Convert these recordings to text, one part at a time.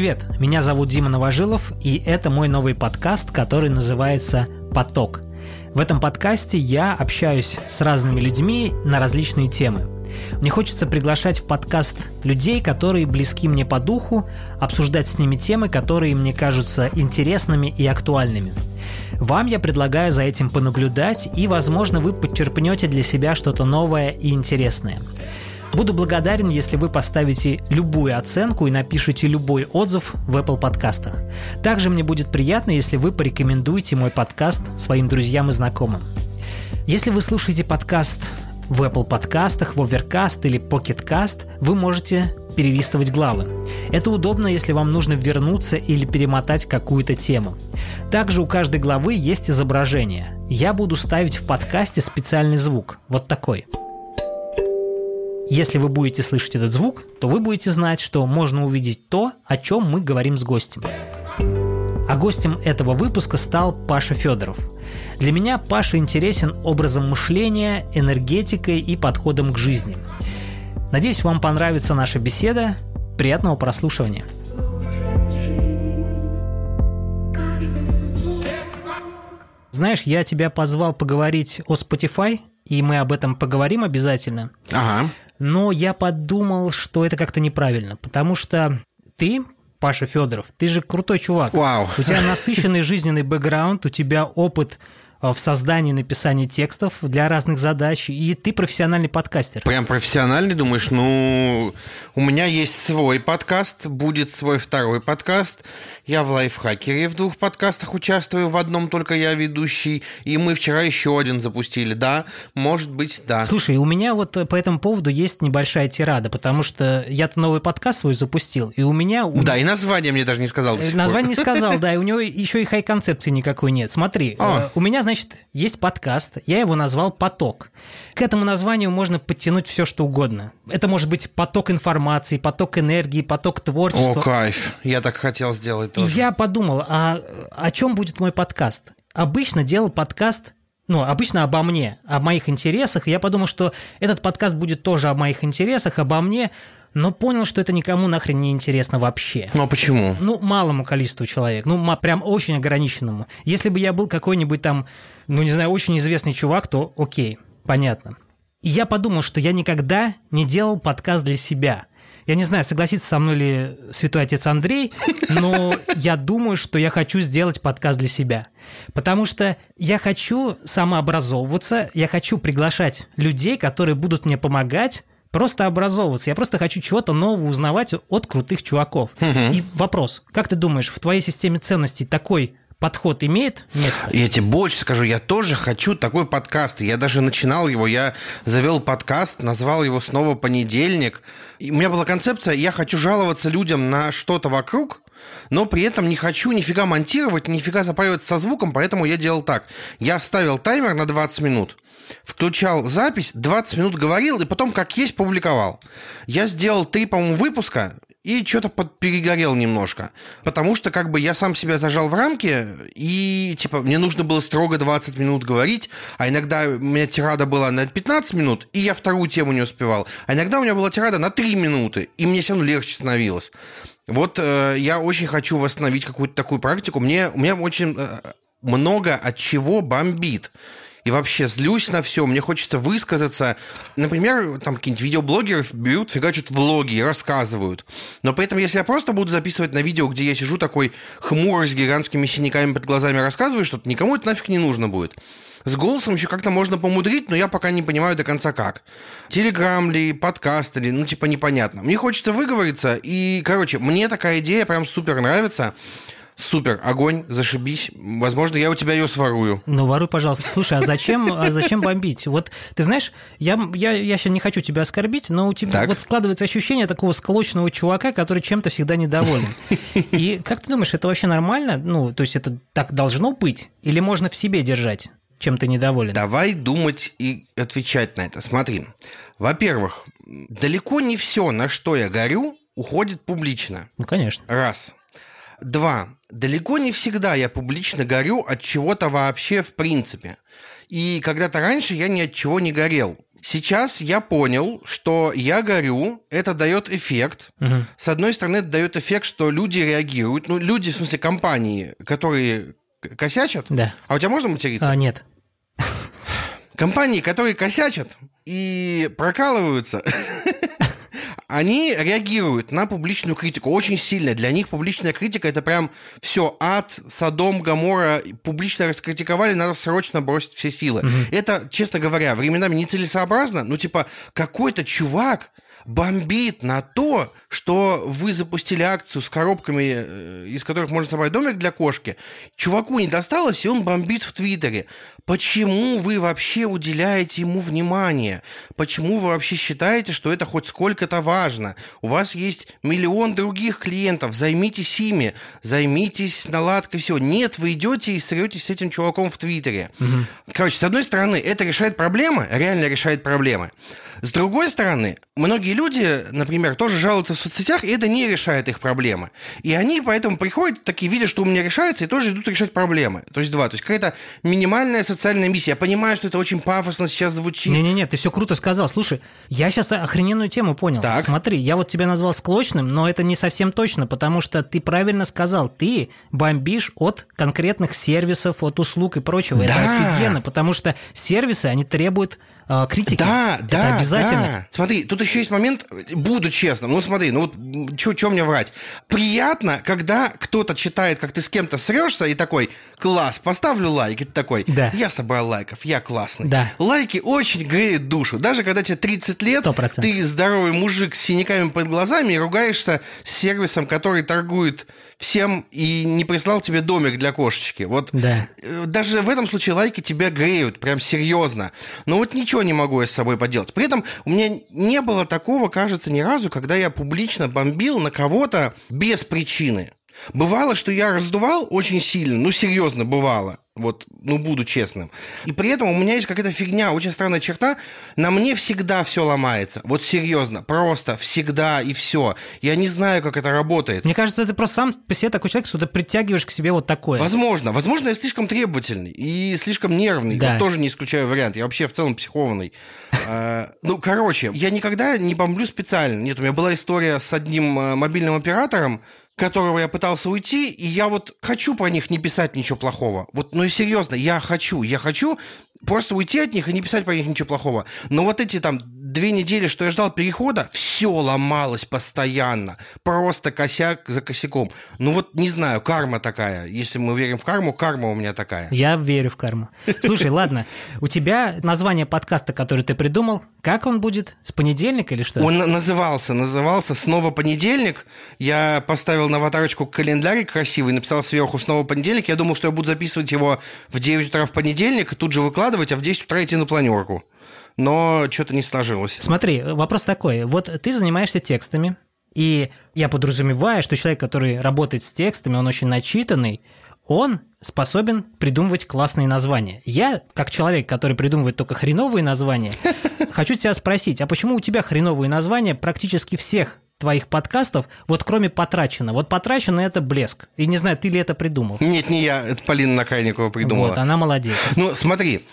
Привет, меня зовут Дима Новожилов, и это мой новый подкаст, который называется «Поток». В этом подкасте я общаюсь с разными людьми на различные темы. Мне хочется приглашать в подкаст людей, которые близки мне по духу, обсуждать с ними темы, которые мне кажутся интересными и актуальными. Вам я предлагаю за этим понаблюдать, и, возможно, вы подчерпнете для себя что-то новое и интересное – Буду благодарен, если вы поставите любую оценку и напишите любой отзыв в Apple подкастах. Также мне будет приятно, если вы порекомендуете мой подкаст своим друзьям и знакомым. Если вы слушаете подкаст в Apple подкастах, в Overcast или Pocket Cast, вы можете перелистывать главы. Это удобно, если вам нужно вернуться или перемотать какую-то тему. Также у каждой главы есть изображение. Я буду ставить в подкасте специальный звук, вот такой – если вы будете слышать этот звук, то вы будете знать, что можно увидеть то, о чем мы говорим с гостем. А гостем этого выпуска стал Паша Федоров. Для меня Паша интересен образом мышления, энергетикой и подходом к жизни. Надеюсь, вам понравится наша беседа. Приятного прослушивания. Знаешь, я тебя позвал поговорить о Spotify, и мы об этом поговорим обязательно. Ага. Но я подумал, что это как-то неправильно, потому что ты, Паша Федоров, ты же крутой чувак. Вау. У тебя насыщенный жизненный бэкграунд, у тебя опыт в создании, написании текстов для разных задач, и ты профессиональный подкастер. Прям профессиональный, думаешь, ну, у меня есть свой подкаст, будет свой второй подкаст, я в лайфхакере в двух подкастах участвую, в одном только я ведущий, и мы вчера еще один запустили, да, может быть, да. Слушай, у меня вот по этому поводу есть небольшая тирада, потому что я-то новый подкаст свой запустил, и у меня... Да, и название мне даже не сказал Название не сказал, да, и у него еще и хай-концепции никакой нет. Смотри, а. Э, у меня, значит, есть подкаст, я его назвал «Поток». К этому названию можно подтянуть все, что угодно. Это может быть поток информации, поток энергии, поток творчества. О, кайф. Я так хотел сделать тоже. Я подумал, а о чем будет мой подкаст? Обычно делал подкаст ну, обычно обо мне, о моих интересах. Я подумал, что этот подкаст будет тоже о моих интересах, обо мне, но понял, что это никому нахрен не интересно вообще. Ну, а почему? Ну, малому количеству человек, ну, прям очень ограниченному. Если бы я был какой-нибудь там, ну, не знаю, очень известный чувак, то окей, понятно. И я подумал, что я никогда не делал подкаст для себя. Я не знаю, согласится со мной ли святой отец Андрей, но я думаю, что я хочу сделать подкаст для себя. Потому что я хочу самообразовываться, я хочу приглашать людей, которые будут мне помогать просто образовываться. Я просто хочу чего-то нового узнавать от крутых чуваков. Угу. И вопрос, как ты думаешь, в твоей системе ценностей такой подход имеет место? Я тебе больше скажу, я тоже хочу такой подкаст. Я даже начинал его, я завел подкаст, назвал его снова «Понедельник». И у меня была концепция, я хочу жаловаться людям на что-то вокруг, но при этом не хочу нифига монтировать, нифига запариваться со звуком, поэтому я делал так. Я ставил таймер на 20 минут, включал запись, 20 минут говорил, и потом как есть публиковал. Я сделал три, по-моему, выпуска, и что-то перегорел немножко. Потому что как бы я сам себя зажал в рамки, и типа мне нужно было строго 20 минут говорить, а иногда у меня тирада была на 15 минут, и я вторую тему не успевал. А иногда у меня была тирада на 3 минуты, и мне все равно легче становилось. Вот э, я очень хочу восстановить какую-то такую практику. Мне, у меня очень э, много от чего бомбит и вообще злюсь на все, мне хочется высказаться. Например, там какие-нибудь видеоблогеры берут, фигачат влоги рассказывают. Но при этом, если я просто буду записывать на видео, где я сижу такой хмурый с гигантскими синяками под глазами рассказываю что-то, никому это нафиг не нужно будет. С голосом еще как-то можно помудрить, но я пока не понимаю до конца как. Телеграм ли, подкаст ли, ну типа непонятно. Мне хочется выговориться, и, короче, мне такая идея прям супер нравится. Супер, огонь, зашибись. Возможно, я у тебя ее сворую. Ну, воруй, пожалуйста. Слушай, а зачем, а зачем бомбить? Вот ты знаешь, я, я, я сейчас не хочу тебя оскорбить, но у тебя так. вот складывается ощущение такого склочного чувака, который чем-то всегда недоволен. И как ты думаешь, это вообще нормально? Ну, то есть это так должно быть? Или можно в себе держать? чем ты недоволен? Давай думать и отвечать на это. Смотри, во-первых, далеко не все, на что я горю, уходит публично. Ну, конечно. Раз. Два. Далеко не всегда я публично горю от чего-то вообще в принципе. И когда-то раньше я ни от чего не горел. Сейчас я понял, что я горю, это дает эффект. Мгм. С одной стороны, это дает эффект, что люди реагируют. Ну, люди, в смысле, компании, которые косячат. Да. А у тебя можно материться? А, нет. Компании, которые косячат и прокалываются, они реагируют на публичную критику очень сильно. Для них публичная критика это прям все ад, Содом, Гамора. Публично раскритиковали, надо срочно бросить все силы. Это, честно говоря, временами нецелесообразно. Ну, типа, какой-то чувак бомбит на то, что вы запустили акцию с коробками, э, из которых можно собрать домик для кошки. Чуваку не досталось, и он бомбит в Твиттере. Почему вы вообще уделяете ему внимание? Почему вы вообще считаете, что это хоть сколько-то важно? У вас есть миллион других клиентов, займитесь ими, займитесь наладкой всего. Нет, вы идете и сретесь с этим чуваком в Твиттере. Короче, с одной стороны, это решает проблемы, реально решает проблемы. С другой стороны, многие люди, например, тоже жалуются в соцсетях, и это не решает их проблемы. И они поэтому приходят, такие видят, что у меня решается, и тоже идут решать проблемы. То есть два. То есть какая-то минимальная социальная миссия. Я понимаю, что это очень пафосно сейчас звучит. Не-не-не, ты все круто сказал. Слушай, я сейчас охрененную тему понял. Так. Смотри, я вот тебя назвал склочным, но это не совсем точно, потому что ты правильно сказал, ты бомбишь от конкретных сервисов, от услуг и прочего. Это Да. офигенно, потому что сервисы, они требуют э, критики. Да, это да, обязательно. да. Смотри, тут еще есть момент, буду честным, ну смотри, ну вот что мне врать. Приятно, когда кто-то читает, как ты с кем-то срешься, и такой, класс, поставлю лайк, и ты такой, Да. я собрал лайков, я классный. Да. Лайки очень греют душу. Даже когда тебе 30 лет, Сто процентов. ты здоровый мужик с синяками под глазами и ругаешься с сервисом, который торгует всем и не прислал тебе домик для кошечки. Вот Да. Э, даже в этом случае лайки тебя греют, прям серьезно. Но вот ничего не могу я с собой поделать. При этом у меня не было такого, кажется, ни разу, когда я публично бомбил на кого-то без причины. Бывало, что я раздувал очень сильно, ну, серьезно, бывало. Вот, ну, буду честным. И при этом у меня есть какая-то фигня, очень странная черта. На мне всегда все ломается. Вот серьезно, просто всегда и все. Я не знаю, как это работает. Мне кажется, ты просто сам по себе такой человек, что ты притягиваешь к себе вот такое. Возможно. Возможно, я слишком требовательный и слишком нервный. Да. Вот тоже не исключаю вариант. Я вообще в целом психованный. А, Ну, короче, я никогда не бомблю специально. Нет, у меня была история с одним э, мобильным оператором, которого я пытался уйти, и я вот хочу про них не писать ничего плохого. Вот, ну и серьезно, я хочу, я хочу просто уйти от них и не писать про них ничего плохого. Но вот эти там две недели, что я ждал перехода, все ломалось постоянно. Просто косяк за косяком. Ну вот, не знаю, карма такая. Если мы верим в карму, карма у меня такая. Я верю в карму. Слушай, ладно, у тебя название подкаста, который ты придумал, как он будет? С понедельника или что? Он на- назывался, назывался «Снова понедельник». Я поставил на аватарочку календарик красивый, написал сверху «Снова понедельник». Я думал, что я буду записывать его в 9 утра в понедельник тут же выкладывать, а в 10 утра идти на планерку. Но что-то не сложилось. Смотри, вопрос такой. Вот ты занимаешься текстами, и я подразумеваю, что человек, который работает с текстами, он очень начитанный, он способен придумывать классные названия. Я, как человек, который придумывает только хреновые названия, хочу тебя спросить, а почему у тебя хреновые названия практически всех твоих подкастов, вот кроме «Потрачено»? Вот «Потрачено» — это блеск. И не знаю, ты ли это придумал. Нет, не я, это Полина Накрайникова придумала. Вот, она молодец. Ну, смотри,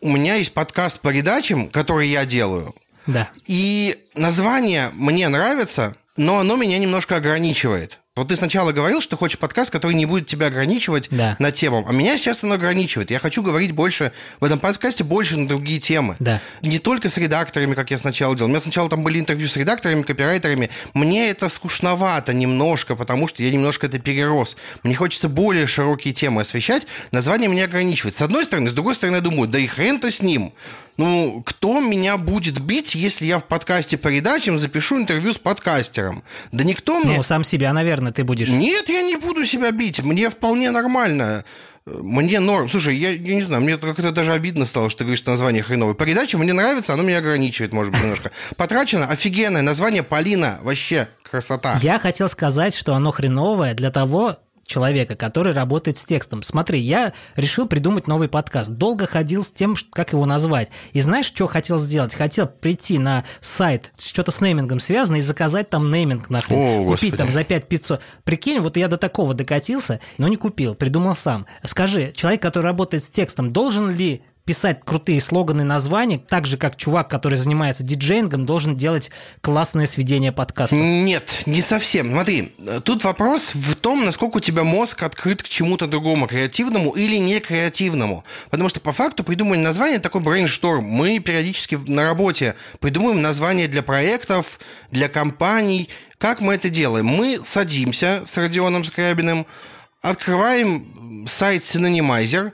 у меня есть подкаст по передачам, который я делаю. Да. И название мне нравится, но оно меня немножко ограничивает. Вот ты сначала говорил, что хочешь подкаст, который не будет тебя ограничивать Да. на тему. А меня сейчас оно ограничивает. Я хочу говорить больше в этом подкасте больше на другие темы. Да. Не только с редакторами, как я сначала делал. У меня сначала там были интервью с редакторами, копирайтерами. Мне это скучновато немножко, потому что я немножко это перерос. Мне хочется более широкие темы освещать. Название меня ограничивает. С одной стороны. С другой стороны, я думаю, да и хрен-то с ним. Ну, кто меня будет бить, если я в подкасте по передачам запишу интервью с подкастером? Да никто мне... Ну, сам себя, наверное, ты будешь... Нет, я не буду себя бить. Мне вполне нормально. Мне норм. Слушай, я, я не знаю, мне как-то даже обидно стало, что ты говоришь, что название хреновое. Передача мне нравится, оно меня ограничивает, может быть, немножко. Потрачено офигенное название Полина. Вообще красота. Я хотел сказать, что оно хреновое для того человека, который работает с текстом. Смотри, я решил придумать новый подкаст. Долго ходил с тем, как его назвать. И знаешь, что хотел сделать? Хотел прийти на сайт, что-то с неймингом связано, и заказать там нейминг нахрен. О, Купить Господи. там за 5500. Прикинь, вот я до такого докатился, но не купил, придумал сам. Скажи, человек, который работает с текстом, должен ли писать крутые слоганы, названия, так же, как чувак, который занимается диджеингом, должен делать классное сведение подкаста? Нет, не совсем. Смотри, тут вопрос в том, насколько у тебя мозг открыт к чему-то другому, креативному или не креативному. Потому что по факту придумывание названия такой brainstorm. Мы периодически на работе придумываем названия для проектов, для компаний. Как мы это делаем? Мы садимся с Родионом Скрябиным, открываем сайт Synonymizer,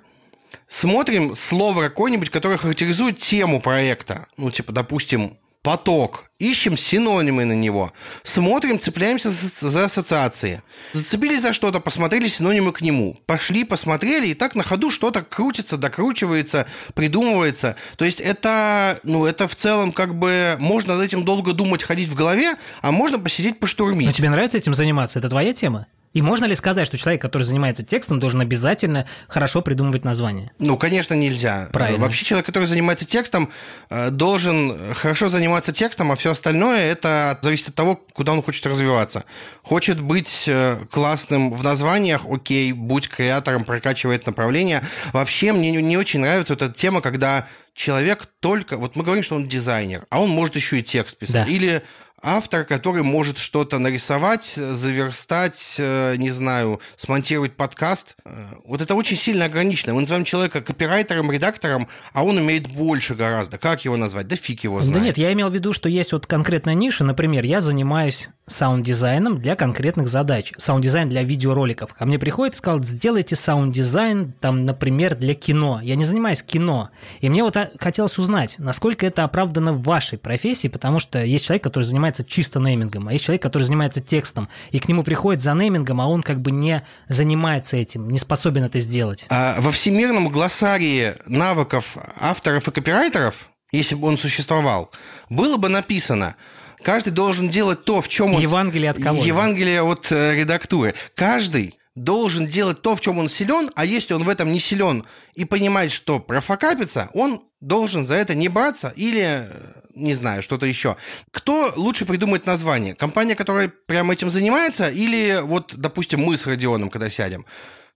смотрим слово какое-нибудь, которое характеризует тему проекта. Ну, типа, допустим, поток. Ищем синонимы на него. Смотрим, цепляемся за, ассоциации. Зацепились за что-то, посмотрели синонимы к нему. Пошли, посмотрели, и так на ходу что-то крутится, докручивается, придумывается. То есть это, ну, это в целом как бы можно над этим долго думать, ходить в голове, а можно посидеть поштурмить. Но тебе нравится этим заниматься? Это твоя тема? И можно ли сказать, что человек, который занимается текстом, должен обязательно хорошо придумывать название? Ну, конечно, нельзя. Правильно. Вообще человек, который занимается текстом, э, должен хорошо заниматься текстом, а все остальное это зависит от того, куда он хочет развиваться. Хочет быть э, классным в названиях, окей, будь креатором, прокачивай это направление. Вообще мне не очень нравится вот эта тема, когда человек только... Вот мы говорим, что он дизайнер, а он может еще и текст писать. Да. Или автор, который может что-то нарисовать, заверстать, э, не знаю, смонтировать подкаст. Э, вот это очень сильно ограничено. Мы называем человека копирайтером, редактором, а он умеет больше гораздо. Как его назвать? Да фиг его знает. Да нет, я имел в виду, что есть вот конкретная ниша. Например, я занимаюсь саунд-дизайном для конкретных задач. Саунд-дизайн для видеороликов. Ко мне приходит и сказал, сделайте саунд-дизайн, там, например, для кино. Я не занимаюсь кино. И мне вот а, хотелось узнать, насколько это оправдано в вашей профессии, потому что есть человек, который занимается чисто неймингом, а есть человек, который занимается текстом, и к нему приходит за неймингом, а он как бы не занимается этим, не способен это сделать. А во всемирном глоссарии навыков авторов и копирайтеров, если бы он существовал, было бы написано – Каждый должен делать то, в чем он... Евангелие от кого? Евангелие от э, редактуры. Каждый должен делать то, в чем он силен, а если он в этом не силен и понимает, что профокапится, он должен за это не браться или, э, не знаю, что-то еще. Кто лучше придумает название? Компания, которая прямо этим занимается, или вот, допустим, мы с Родионом, когда сядем?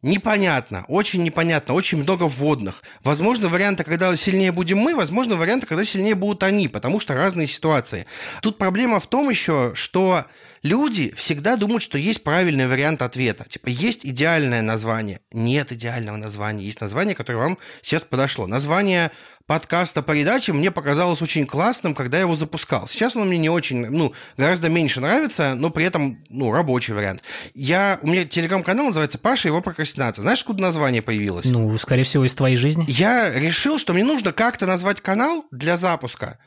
Непонятно, очень непонятно, очень много вводных. Возможно, варианты, когда сильнее будем мы, возможно, варианты, когда сильнее будут они, потому что разные ситуации. Тут проблема в том еще, что люди всегда думают, что есть правильный вариант ответа. Типа, есть идеальное название. Нет идеального названия. Есть название, которое вам сейчас подошло. Название подкаста передачи мне показалось очень классным, когда я его запускал. Сейчас он мне не очень, ну, гораздо меньше нравится, но при этом, ну, рабочий вариант. Я, у меня телеграм-канал называется «Паша и его прокрастинация». Знаешь, откуда название появилось? Ну, скорее всего, из твоей жизни. Я решил, что мне нужно как-то назвать канал для запуска.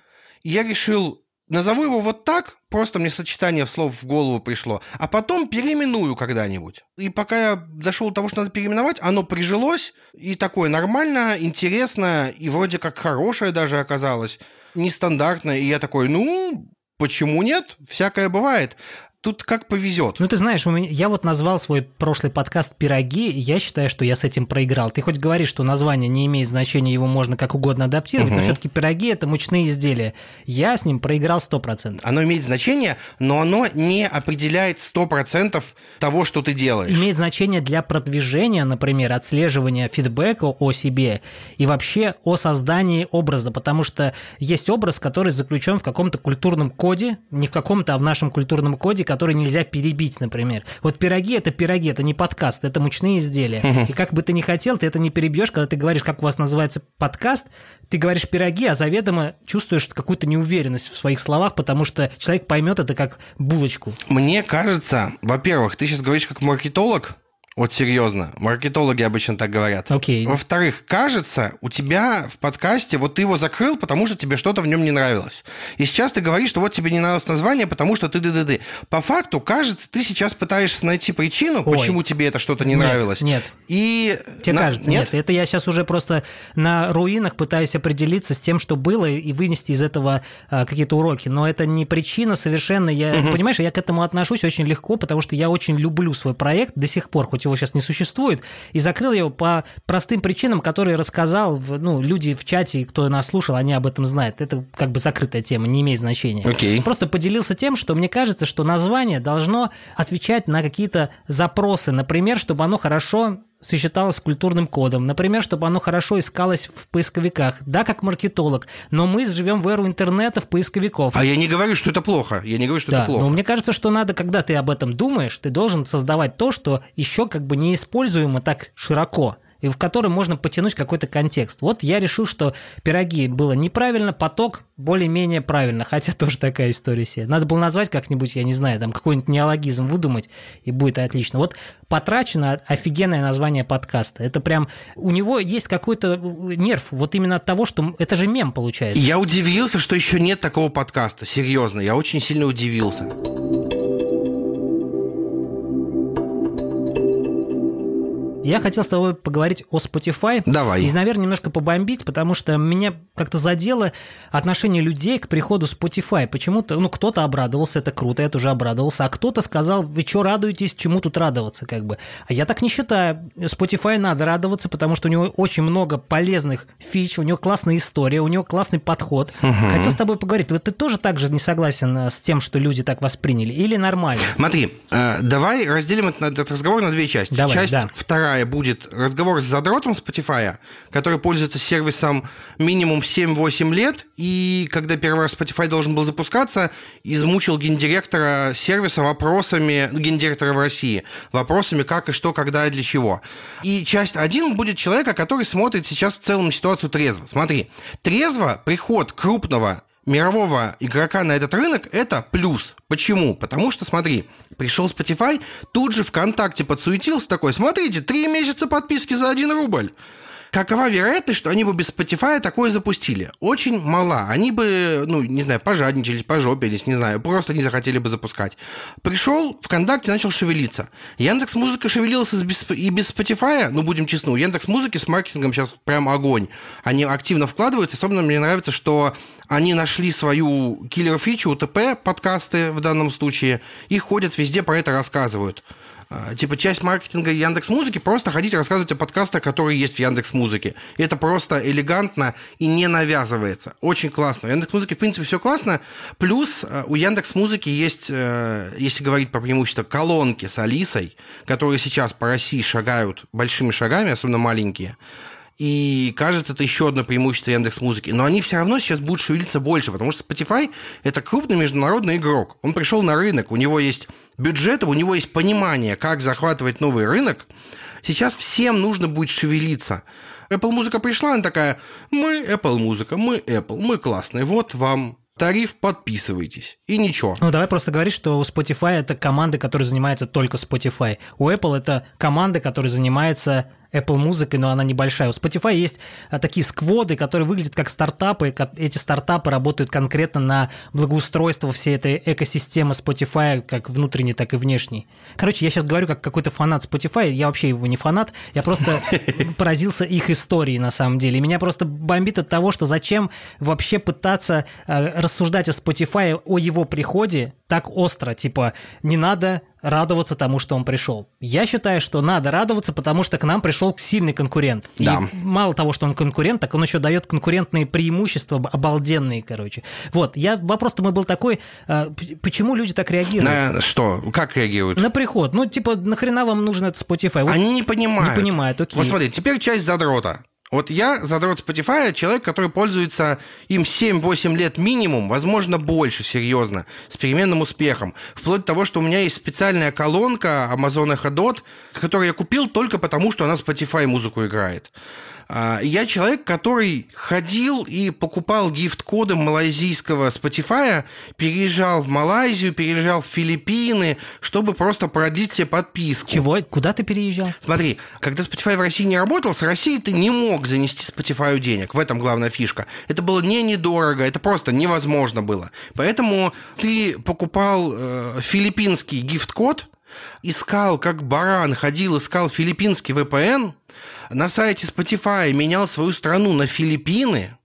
И я решил назову его вот так, просто мне сочетание слов в голову пришло, а потом переименую когда-нибудь. И пока я дошел до того, что надо переименовать, оно прижилось, и такое нормально, интересно, и вроде как хорошее даже оказалось, нестандартное, и я такой, ну, почему нет? Всякое бывает тут как повезет. Ну, ты знаешь, у меня, я вот назвал свой прошлый подкаст «Пироги», и я считаю, что я с этим проиграл. Ты хоть говоришь, что название не имеет значения, его можно как угодно адаптировать, угу. но все таки пироги – это мучные изделия. Я с ним проиграл 100%. Оно имеет значение, но оно не определяет 100% того, что ты делаешь. Имеет значение для продвижения, например, отслеживания фидбэка о себе и вообще о создании образа, потому что есть образ, который заключен в каком-то культурном коде, не в каком-то, а в нашем культурном коде, которые нельзя перебить, например. Вот пироги – это пироги, это не подкаст, это мучные изделия. Угу. И как бы ты ни хотел, ты это не перебьешь, когда ты говоришь, как у вас называется подкаст, ты говоришь пироги, а заведомо чувствуешь какую-то неуверенность в своих словах, потому что человек поймет это как булочку. Мне кажется, во-первых, ты сейчас говоришь как маркетолог, вот серьезно, маркетологи обычно так говорят. Окей. Во-вторых, кажется, у тебя в подкасте, вот ты его закрыл, потому что тебе что-то в нем не нравилось. И сейчас ты говоришь, что вот тебе не нравилось название, потому что ты ды ды ды По факту, кажется, ты сейчас пытаешься найти причину, Ой. почему тебе это что-то не нет, нравилось. Нет. И тебе на... кажется, нет? нет. Это я сейчас уже просто на руинах пытаюсь определиться с тем, что было, и вынести из этого а, какие-то уроки. Но это не причина совершенно. Я, угу. Понимаешь, я к этому отношусь очень легко, потому что я очень люблю свой проект до сих пор, хоть хоть его сейчас не существует, и закрыл его по простым причинам, которые рассказал, ну, люди в чате, кто нас слушал, они об этом знают. Это как бы закрытая тема, не имеет значения. Okay. Просто поделился тем, что мне кажется, что название должно отвечать на какие-то запросы, например, чтобы оно хорошо сочеталось с культурным кодом. Например, чтобы оно хорошо искалось в поисковиках. Да, как маркетолог. Но мы живем в эру интернета, в поисковиков. А я не говорю, что это плохо. Я не говорю, что да, это плохо. Но мне кажется, что надо, когда ты об этом думаешь, ты должен создавать то, что еще как бы неиспользуемо так широко и в котором можно потянуть какой-то контекст. Вот я решил, что пироги было неправильно, поток более-менее правильно, хотя тоже такая история себе. Надо было назвать как-нибудь, я не знаю, там какой-нибудь неологизм выдумать, и будет отлично. Вот потрачено офигенное название подкаста. Это прям, у него есть какой-то нерв, вот именно от того, что это же мем получается. Я удивился, что еще нет такого подкаста, серьезно, я очень сильно удивился. Я хотел с тобой поговорить о Spotify. Давай. И, наверное, немножко побомбить, потому что меня как-то задело отношение людей к приходу Spotify. Почему-то, ну, кто-то обрадовался, это круто, я тоже обрадовался, а кто-то сказал, вы что радуетесь, чему тут радоваться, как бы. А я так не считаю. Spotify надо радоваться, потому что у него очень много полезных фич, у него классная история, у него классный подход. Угу. Хотел с тобой поговорить. Вот ты тоже так же не согласен э, с тем, что люди так восприняли, или нормально? Смотри, э, давай разделим этот разговор на две части. Давай, Часть да. вторая вторая будет разговор с задротом Spotify, который пользуется сервисом минимум 7-8 лет, и когда первый раз Spotify должен был запускаться, измучил гендиректора сервиса вопросами, ну, гендиректора в России, вопросами как и что, когда и для чего. И часть один будет человека, который смотрит сейчас в целом ситуацию трезво. Смотри, трезво приход крупного мирового игрока на этот рынок – это плюс. Почему? Потому что, смотри, пришел Spotify, тут же ВКонтакте подсуетился такой, смотрите, три месяца подписки за один рубль. Какова вероятность, что они бы без Spotify такое запустили? Очень мала. Они бы, ну, не знаю, пожадничались, пожопились, не знаю, просто не захотели бы запускать. Пришел, ВКонтакте начал шевелиться. Яндекс Музыка шевелился и без Spotify, ну, будем честны, у Яндекс Музыки с маркетингом сейчас прям огонь. Они активно вкладываются, особенно мне нравится, что они нашли свою киллер-фичу, УТП, подкасты в данном случае, и ходят везде про это рассказывают. А, типа часть маркетинга Яндекс Музыки просто ходить рассказывать о подкастах, которые есть в Яндекс Музыке. И это просто элегантно и не навязывается. Очень классно. У Яндекс Музыки, в принципе, все классно. Плюс э, у Яндекс Музыки есть, э, если говорить про преимущество, колонки с Алисой, которые сейчас по России шагают большими шагами, особенно маленькие. И кажется, это еще одно преимущество Яндекс Музыки. Но они все равно сейчас будут шевелиться больше, потому что Spotify – это крупный международный игрок. Он пришел на рынок, у него есть бюджета, у него есть понимание, как захватывать новый рынок, сейчас всем нужно будет шевелиться. Apple музыка пришла, она такая, мы Apple музыка, мы Apple, мы классные, вот вам тариф, подписывайтесь. И ничего. Ну, давай просто говорить, что у Spotify это команда, которая занимается только Spotify. У Apple это команда, которая занимается Apple музыкой, но она небольшая. У Spotify есть а, такие скводы, которые выглядят как стартапы. Эти стартапы работают конкретно на благоустройство всей этой экосистемы Spotify, как внутренней, так и внешней. Короче, я сейчас говорю как какой-то фанат Spotify, я вообще его не фанат, я просто поразился их историей на самом деле. Меня просто бомбит от того, что зачем вообще пытаться а, рассуждать о Spotify, о его приходе так остро, типа, не надо радоваться тому, что он пришел. Я считаю, что надо радоваться, потому что к нам пришел сильный конкурент. Да. И мало того, что он конкурент, так он еще дает конкурентные преимущества обалденные, короче. Вот, я вопрос-то мой был такой, а, почему люди так реагируют? На что? Как реагируют? На приход. Ну, типа, нахрена вам нужен этот Spotify? Вот Они не понимают. Не понимают, окей. Вот смотри, теперь часть задрота. Вот я, задрот Spotify, человек, который пользуется им 7-8 лет минимум, возможно, больше, серьезно, с переменным успехом. Вплоть до того, что у меня есть специальная колонка Amazon Echo Dot, которую я купил только потому, что она Spotify музыку играет. А, я человек, который ходил и покупал гифт-коды малайзийского Spotify, переезжал в Малайзию, переезжал в Филиппины, чтобы просто продлить себе подписку. Чего? Куда ты переезжал? Смотри, когда Spotify в России не работал, с России ты не мог занести Spotify денег. В этом главная фишка. Это было не недорого, это просто невозможно было. Поэтому ты покупал э, филиппинский гифт-код, искал как баран, ходил, искал филиппинский VPN, на сайте Spotify менял свою страну на Филиппины,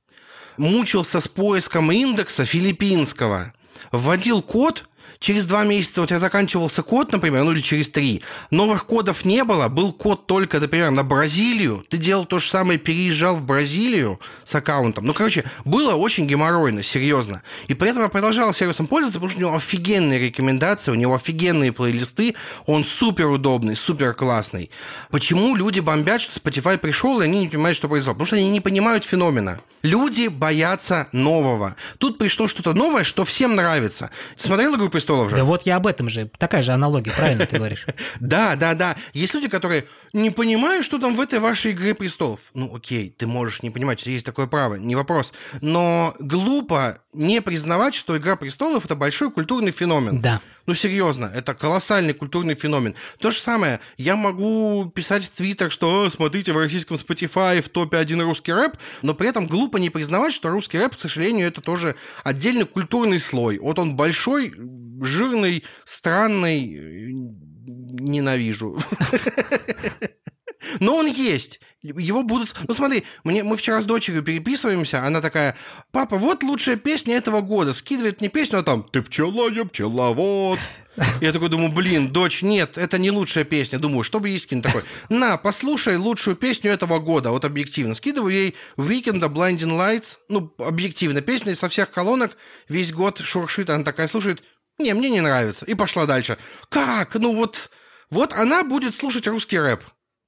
мучился с поиском индекса филиппинского, вводил код, через два месяца у тебя заканчивался код, например, ну или через три, новых кодов не было, был код только, например, на Бразилию, ты делал то же самое, переезжал в Бразилию с аккаунтом. Ну, короче, было очень геморройно, серьезно. И при этом я продолжал сервисом пользоваться, потому что у него офигенные рекомендации, у него офигенные плейлисты, он супер удобный, супер классный. Почему люди бомбят, что Spotify пришел, и они не понимают, что произошло? Потому что они не понимают феномена. Люди боятся нового. Тут пришло что-то новое, что всем нравится. Смотрел «Игру престолов» же? Да вот я об этом же. Такая же аналогия, правильно ты говоришь? Да, да, да. Есть люди, которые не понимают, что там в этой вашей «Игре престолов». Ну, окей, ты можешь не понимать, есть такое право, не вопрос. Но глупо не признавать, что «Игра престолов» — это большой культурный феномен. Да. Ну, серьезно, это колоссальный культурный феномен. То же самое, я могу писать в Твиттер, что смотрите, в российском Spotify в топе один русский рэп, но при этом глупо не признавать, что русский рэп, к сожалению, это тоже отдельный культурный слой. Вот он большой, жирный, странный, ненавижу. Но он есть. Его будут... Ну смотри, мне, мы вчера с дочерью переписываемся, она такая, папа, вот лучшая песня этого года. Скидывает мне песню, а там «Ты пчела, я пчеловод». Я такой думаю, блин, дочь, нет, это не лучшая песня. Думаю, что бы скинуть такой? На, послушай лучшую песню этого года, вот объективно. Скидываю ей Weekend Blinding Lights, ну, объективно, песня со всех колонок, весь год шуршит, она такая слушает, не, мне не нравится. И пошла дальше. Как? Ну вот, вот она будет слушать русский рэп.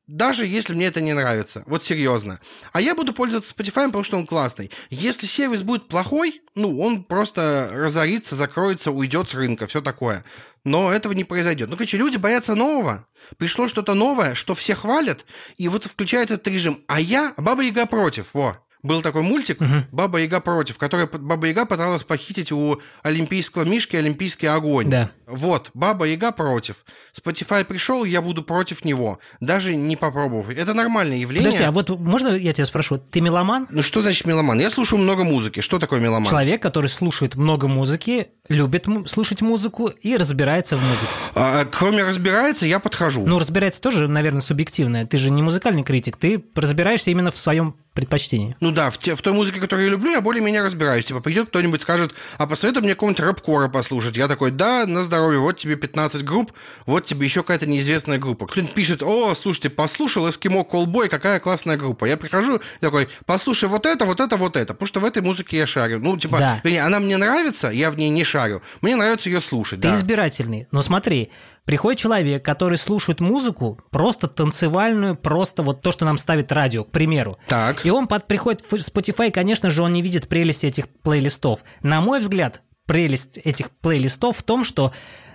Даже если мне это не нравится. Вот серьезно. А я буду пользоваться Spotify, потому что он классный. Если сервис будет плохой, ну, он просто разорится, закроется, уйдет с рынка, все такое. Но этого не произойдет. Ну, короче, люди боятся нового. Пришло что-то новое, что все хвалят, и вот включает этот режим. А я, Баба Яга против, во. Был такой мультик угу. «Баба Яга против», который Баба Яга пыталась похитить у олимпийского мишки олимпийский огонь. Да. Вот, Баба Яга против. Spotify пришел, я буду против него, даже не попробовав. Это нормальное явление. Подожди, а вот можно я тебя спрошу, ты меломан? Ну что значит меломан? Я слушаю много музыки. Что такое меломан? Человек, который слушает много музыки, любит слушать музыку и разбирается в музыке. А, кроме разбирается, я подхожу. Ну, разбирается тоже, наверное, субъективное. Ты же не музыкальный критик, ты разбираешься именно в своем предпочтении. Ну да, в, те, в той музыке, которую я люблю, я более-менее разбираюсь. Типа, придет кто-нибудь, скажет, а посоветуй мне какого-нибудь рэп-кора послушать. Я такой, да, на здоровье, вот тебе 15 групп, вот тебе еще какая-то неизвестная группа. Кто-нибудь пишет, о, слушайте, послушал Эскимо Колбой, какая классная группа. Я прихожу, такой, послушай вот это, вот это, вот это, потому что в этой музыке я шарю. Ну, типа, да. вернее, она мне нравится, я в ней не шарю. Мне нравится ее слушать. Ты да. избирательный. Но смотри, Приходит человек, который слушает музыку, просто танцевальную, просто вот то, что нам ставит радио, к примеру. Так. И он под, приходит в Spotify, конечно же, он не видит прелести этих плейлистов. На мой взгляд, прелесть этих плейлистов в том, что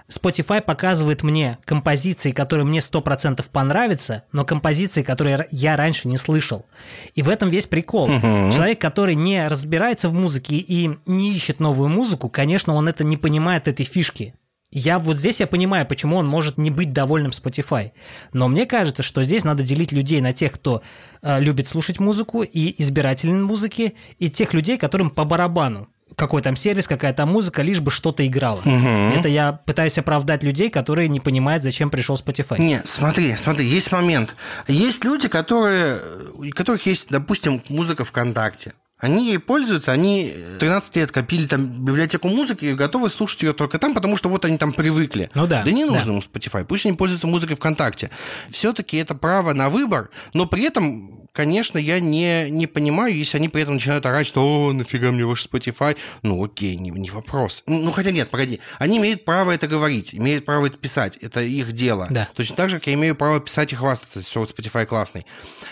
Spotify показывает мне композиции, которые мне 100% понравятся, но композиции, которые я раньше не слышал. И в этом весь прикол. Угу. Человек, который не разбирается в музыке и не ищет новую музыку, конечно, он это не понимает этой фишки. Я вот здесь я понимаю, почему он может не быть довольным Spotify. Но мне кажется, что здесь надо делить людей на тех, кто э, любит слушать музыку и избирателен музыки, и тех людей, которым по барабану какой там сервис, какая там музыка, лишь бы что-то играло. Угу. Это я пытаюсь оправдать людей, которые не понимают, зачем пришел Spotify. Нет, смотри, смотри, есть момент. Есть люди, которые, у которых есть, допустим, музыка ВКонтакте. Они ей пользуются, они 13 лет копили там библиотеку музыки и готовы слушать ее только там, потому что вот они там привыкли. Ну да. Да не нужно да. Spotify, пусть они пользуются музыкой ВКонтакте. Все-таки это право на выбор, но при этом, конечно, я не, не понимаю, если они при этом начинают орать, что «О, нафига мне ваш Spotify?» Ну окей, не, не вопрос. Ну хотя нет, погоди. Они имеют право это говорить, имеют право это писать, это их дело. Да. Точно так же, как я имею право писать и хвастаться, что Spotify классный.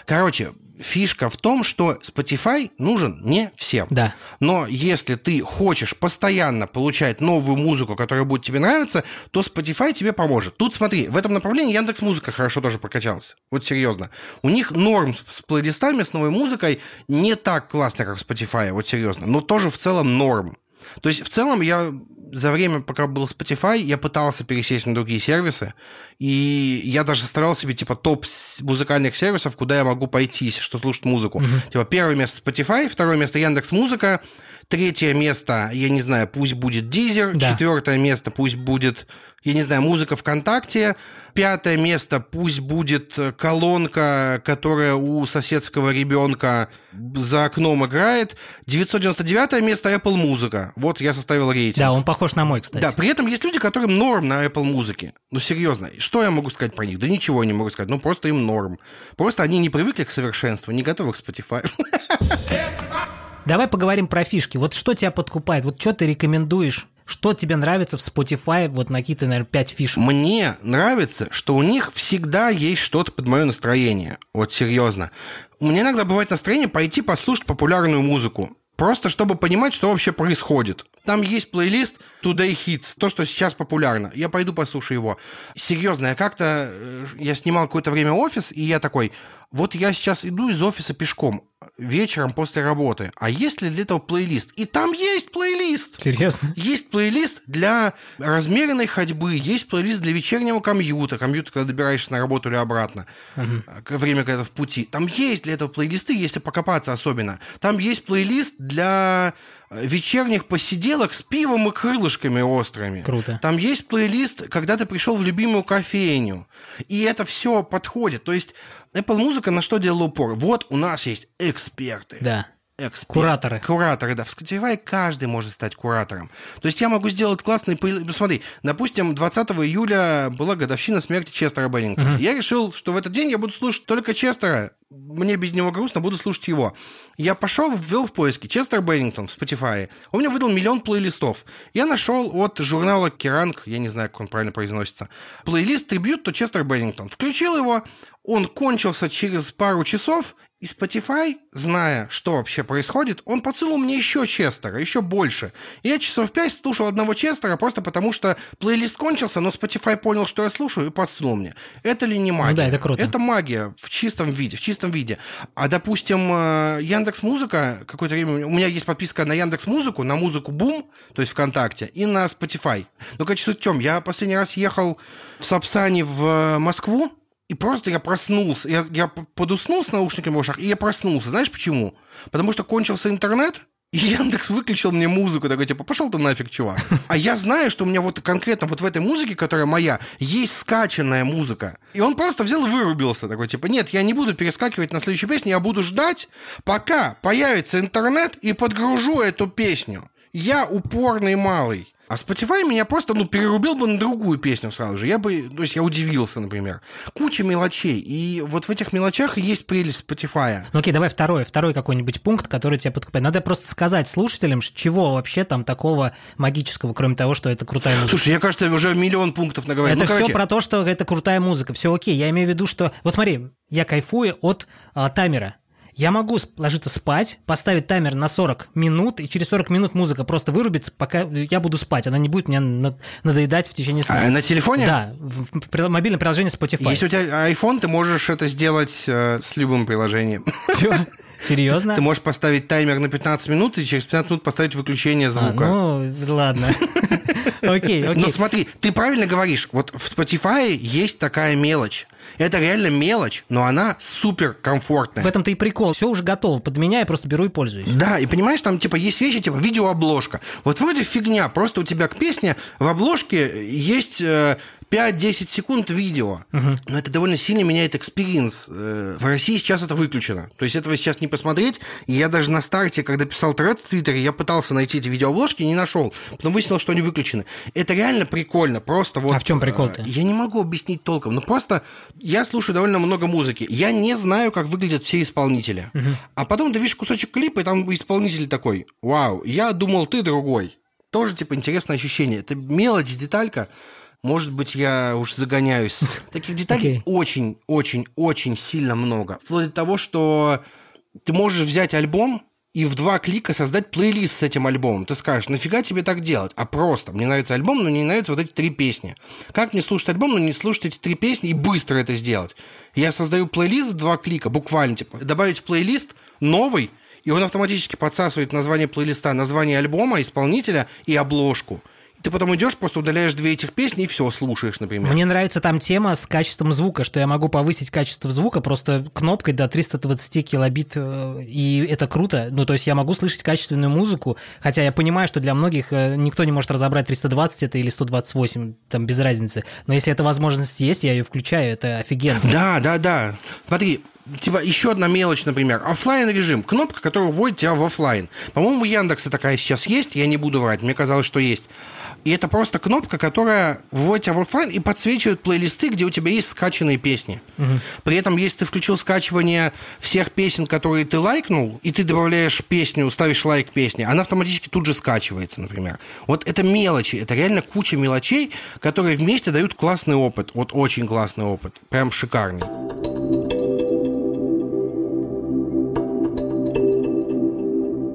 Короче, фишка в том, что Spotify нужен не всем. Да. Но если ты хочешь постоянно получать новую музыку, которая будет тебе нравиться, то Spotify тебе поможет. Тут смотри, в этом направлении Яндекс Музыка хорошо тоже прокачалась. Вот серьезно. У них норм с плейлистами, с новой музыкой не так классно, как Spotify, вот серьезно. Но тоже в целом норм. То есть в целом я за время, пока был Spotify, я пытался пересесть на другие сервисы, и я даже строил себе, типа, топ музыкальных сервисов, куда я могу пойти, что слушать музыку. Uh-huh. Типа, первое место Spotify, второе место Яндекс Музыка, Третье место, я не знаю, пусть будет Дизер. Да. Четвертое место пусть будет, я не знаю, музыка ВКонтакте. Пятое место пусть будет колонка, которая у соседского ребенка за окном играет. 999 место Apple Музыка. Вот я составил рейтинг. Да, он похож на мой, кстати. Да, при этом есть люди, которым норм на Apple музыке. Ну, серьезно, что я могу сказать про них? Да ничего не могу сказать. Ну, просто им норм. Просто они не привыкли к совершенству, не готовы к Spotify. Давай поговорим про фишки. Вот что тебя подкупает? Вот что ты рекомендуешь? Что тебе нравится в Spotify? Вот на какие-то, наверное, 5 фишек. Мне нравится, что у них всегда есть что-то под мое настроение. Вот серьезно. У меня иногда бывает настроение пойти послушать популярную музыку. Просто чтобы понимать, что вообще происходит. Там есть плейлист Today Hits, то, что сейчас популярно. Я пойду послушаю его. Серьезно, я как-то... э, Я снимал какое-то время офис, и я такой, вот я сейчас иду из офиса пешком вечером после работы. А есть ли для этого плейлист? И там есть плейлист! Серьезно? Есть плейлист для размеренной ходьбы, есть плейлист для вечернего комьюта, комьюта, когда добираешься на работу или обратно, uh время, когда в пути. Там есть для этого плейлисты, если покопаться особенно. Там есть плейлист для э, вечерних посиделок с пивом и крылышками острыми. Круто. Там есть плейлист, когда ты пришел в любимую кофейню. И это все подходит. То есть Apple Музыка на что делала упор? Вот у нас есть эксперты. Да. Эксперт. Кураторы. Кураторы, да. В Spotify каждый может стать куратором. То есть я могу сделать классный... плей- Ну, смотри, допустим, 20 июля была годовщина смерти Честера Беннингтона. Я решил, что в этот день я буду слушать только Честера. Мне без него грустно, буду слушать его. Я пошел, ввел в поиске Честер Беннингтон в Spotify. Он мне выдал миллион плейлистов. Я нашел от журнала Керанг, я не знаю, как он правильно произносится, плейлист трибют то Честер Беннингтон. Включил его, он кончился через пару часов, и Spotify, зная, что вообще происходит, он подсунул мне еще Честера, еще больше. И я часов пять слушал одного Честера просто потому, что плейлист кончился, но Spotify понял, что я слушаю, и подсунул мне. Это ли не магия? да, это круто. Это магия в чистом виде, в чистом виде. А, допустим, Яндекс Музыка, какое-то время, у меня есть подписка на Яндекс Музыку, на музыку Бум, то есть ВКонтакте, и на Spotify. Но, короче, суть в чем, я последний раз ехал в Сапсане в э, Москву, и просто я проснулся. Я, я подуснул с наушниками в ушах, и я проснулся. Знаешь почему? Потому что кончился интернет, и Яндекс выключил мне музыку, такой, типа, пошел ты нафиг, чувак. А я знаю, что у меня вот конкретно вот в этой музыке, которая моя, есть скачанная музыка. И он просто взял и вырубился, такой, типа, нет, я не буду перескакивать на следующую песню, я буду ждать, пока появится интернет и подгружу эту песню. Я упорный малый. А Spotify меня просто, ну, перерубил бы на другую песню сразу же. Я бы, то есть я удивился, например. Куча мелочей. И вот в этих мелочах и есть прелесть Spotify. Ну окей, давай второй, второй какой-нибудь пункт, который тебя подкупает. Надо просто сказать слушателям, чего вообще там такого магического, кроме того, что это крутая музыка. Слушай, я, кажется, уже миллион пунктов наговорил. Это ну, все короче, про то, что это крутая музыка. Все окей. Я имею в виду, что. Вот смотри, я кайфую от а, таймера. Я могу ложиться спать, поставить таймер на 40 минут, и через 40 минут музыка просто вырубится, пока я буду спать. Она не будет меня надоедать в течение сна. А на телефоне? Да, в, мобильном приложении Spotify. Если у тебя iPhone, ты можешь это сделать э, с любым приложением. Чё? Серьезно? Ты можешь поставить таймер на 15 минут и через 15 минут поставить выключение звука. А, ну, ладно. Окей, окей. Но смотри, ты правильно говоришь. Вот в Spotify есть такая мелочь. Это реально мелочь, но она супер комфортная. В этом-то и прикол. Все уже готово. Под меня я просто беру и пользуюсь. Да, и понимаешь, там типа есть вещи, типа видеообложка. Вот вроде фигня, просто у тебя к песне в обложке есть э, 5-10 секунд видео. Угу. Но это довольно сильно меняет experience. Э, В России сейчас это выключено. То есть этого сейчас не посмотреть. И я даже на старте, когда писал тред в Твиттере, я пытался найти эти видеообложки и не нашел. Потом выяснил, что они выключены. Это реально прикольно. Просто вот... А в чем прикол-то? э, Я не могу объяснить толком. Но просто я слушаю довольно много музыки. Я не знаю, как выглядят все исполнители. Угу. А потом ты видишь кусочек клипа, и там исполнитель такой, вау, я думал, ты другой. Тоже, типа, интересное ощущение. Это мелочь, деталька. Может быть, я уж загоняюсь. Таких деталей Окей. очень, очень, очень сильно много. Вплоть до того, что ты можешь взять альбом и в два клика создать плейлист с этим альбомом. Ты скажешь, нафига тебе так делать? А просто, мне нравится альбом, но не нравятся вот эти три песни. Как мне слушать альбом, но не слушать эти три песни и быстро это сделать? Я создаю плейлист в два клика, буквально, типа, добавить в плейлист новый, и он автоматически подсасывает название плейлиста, название альбома, исполнителя и обложку. Ты потом идешь, просто удаляешь две этих песни и все слушаешь, например. Мне нравится там тема с качеством звука, что я могу повысить качество звука просто кнопкой до 320 килобит, э, и это круто. Ну, то есть я могу слышать качественную музыку, хотя я понимаю, что для многих э, никто не может разобрать 320 это или 128, там без разницы. Но если эта возможность есть, я ее включаю, это офигенно. Да, да, да. Смотри, типа еще одна мелочь, например, офлайн режим, кнопка, которая вводит тебя в офлайн. По-моему, у Яндекса такая сейчас есть, я не буду врать, мне казалось, что есть. И это просто кнопка, которая вводит тебя в офлайн и подсвечивает плейлисты, где у тебя есть скачанные песни. Угу. При этом, если ты включил скачивание всех песен, которые ты лайкнул, и ты добавляешь песню, ставишь лайк песни, она автоматически тут же скачивается, например. Вот это мелочи, это реально куча мелочей, которые вместе дают классный опыт. Вот очень классный опыт. Прям шикарный.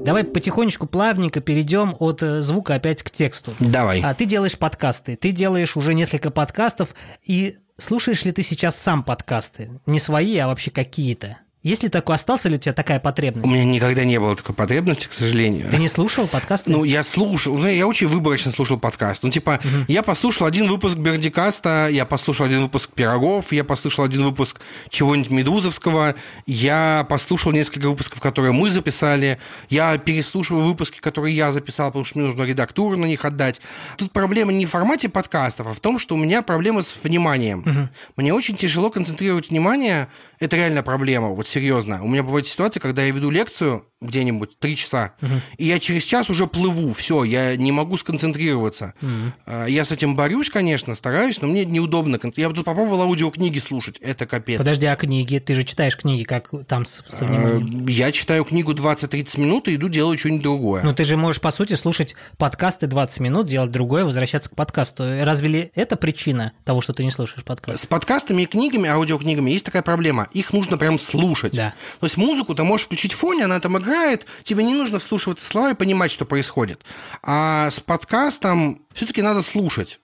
Давай потихонечку, плавненько перейдем от э, звука опять к тексту. Давай. А ты делаешь подкасты, ты делаешь уже несколько подкастов, и слушаешь ли ты сейчас сам подкасты? Не свои, а вообще какие-то? Есть ли такое, остался ли у тебя такая потребность? У меня никогда не было такой потребности, к сожалению. Ты не слушал подкасты? Ну, я слушал, ну, я очень выборочно слушал подкаст. Ну, типа, угу. я послушал один выпуск Бердикаста, я послушал один выпуск Пирогов, я послушал один выпуск чего-нибудь Медузовского, я послушал несколько выпусков, которые мы записали, я переслушиваю выпуски, которые я записал, потому что мне нужно редактуру на них отдать. Тут проблема не в формате подкастов, а в том, что у меня проблема с вниманием. Угу. Мне очень тяжело концентрировать внимание, это реально проблема. Вот серьезно. У меня бывает ситуация, когда я веду лекцию, где-нибудь три часа, угу. и я через час уже плыву, все, я не могу сконцентрироваться. Угу. Я с этим борюсь, конечно, стараюсь, но мне неудобно. Я тут попробовал аудиокниги слушать, это капец. Подожди, а книги? Ты же читаешь книги, как там со вниманием? Я читаю книгу 20-30 минут и иду делать что-нибудь другое. Ну ты же можешь, по сути, слушать подкасты 20 минут, делать другое, возвращаться к подкасту. Разве ли это причина того, что ты не слушаешь подкаст? С подкастами и книгами, аудиокнигами есть такая проблема. Их нужно прям слушать. Да. То есть музыку ты можешь включить в фоне, она там играет, тебе не нужно вслушиваться слова и понимать, что происходит. А с подкастом все-таки надо слушать.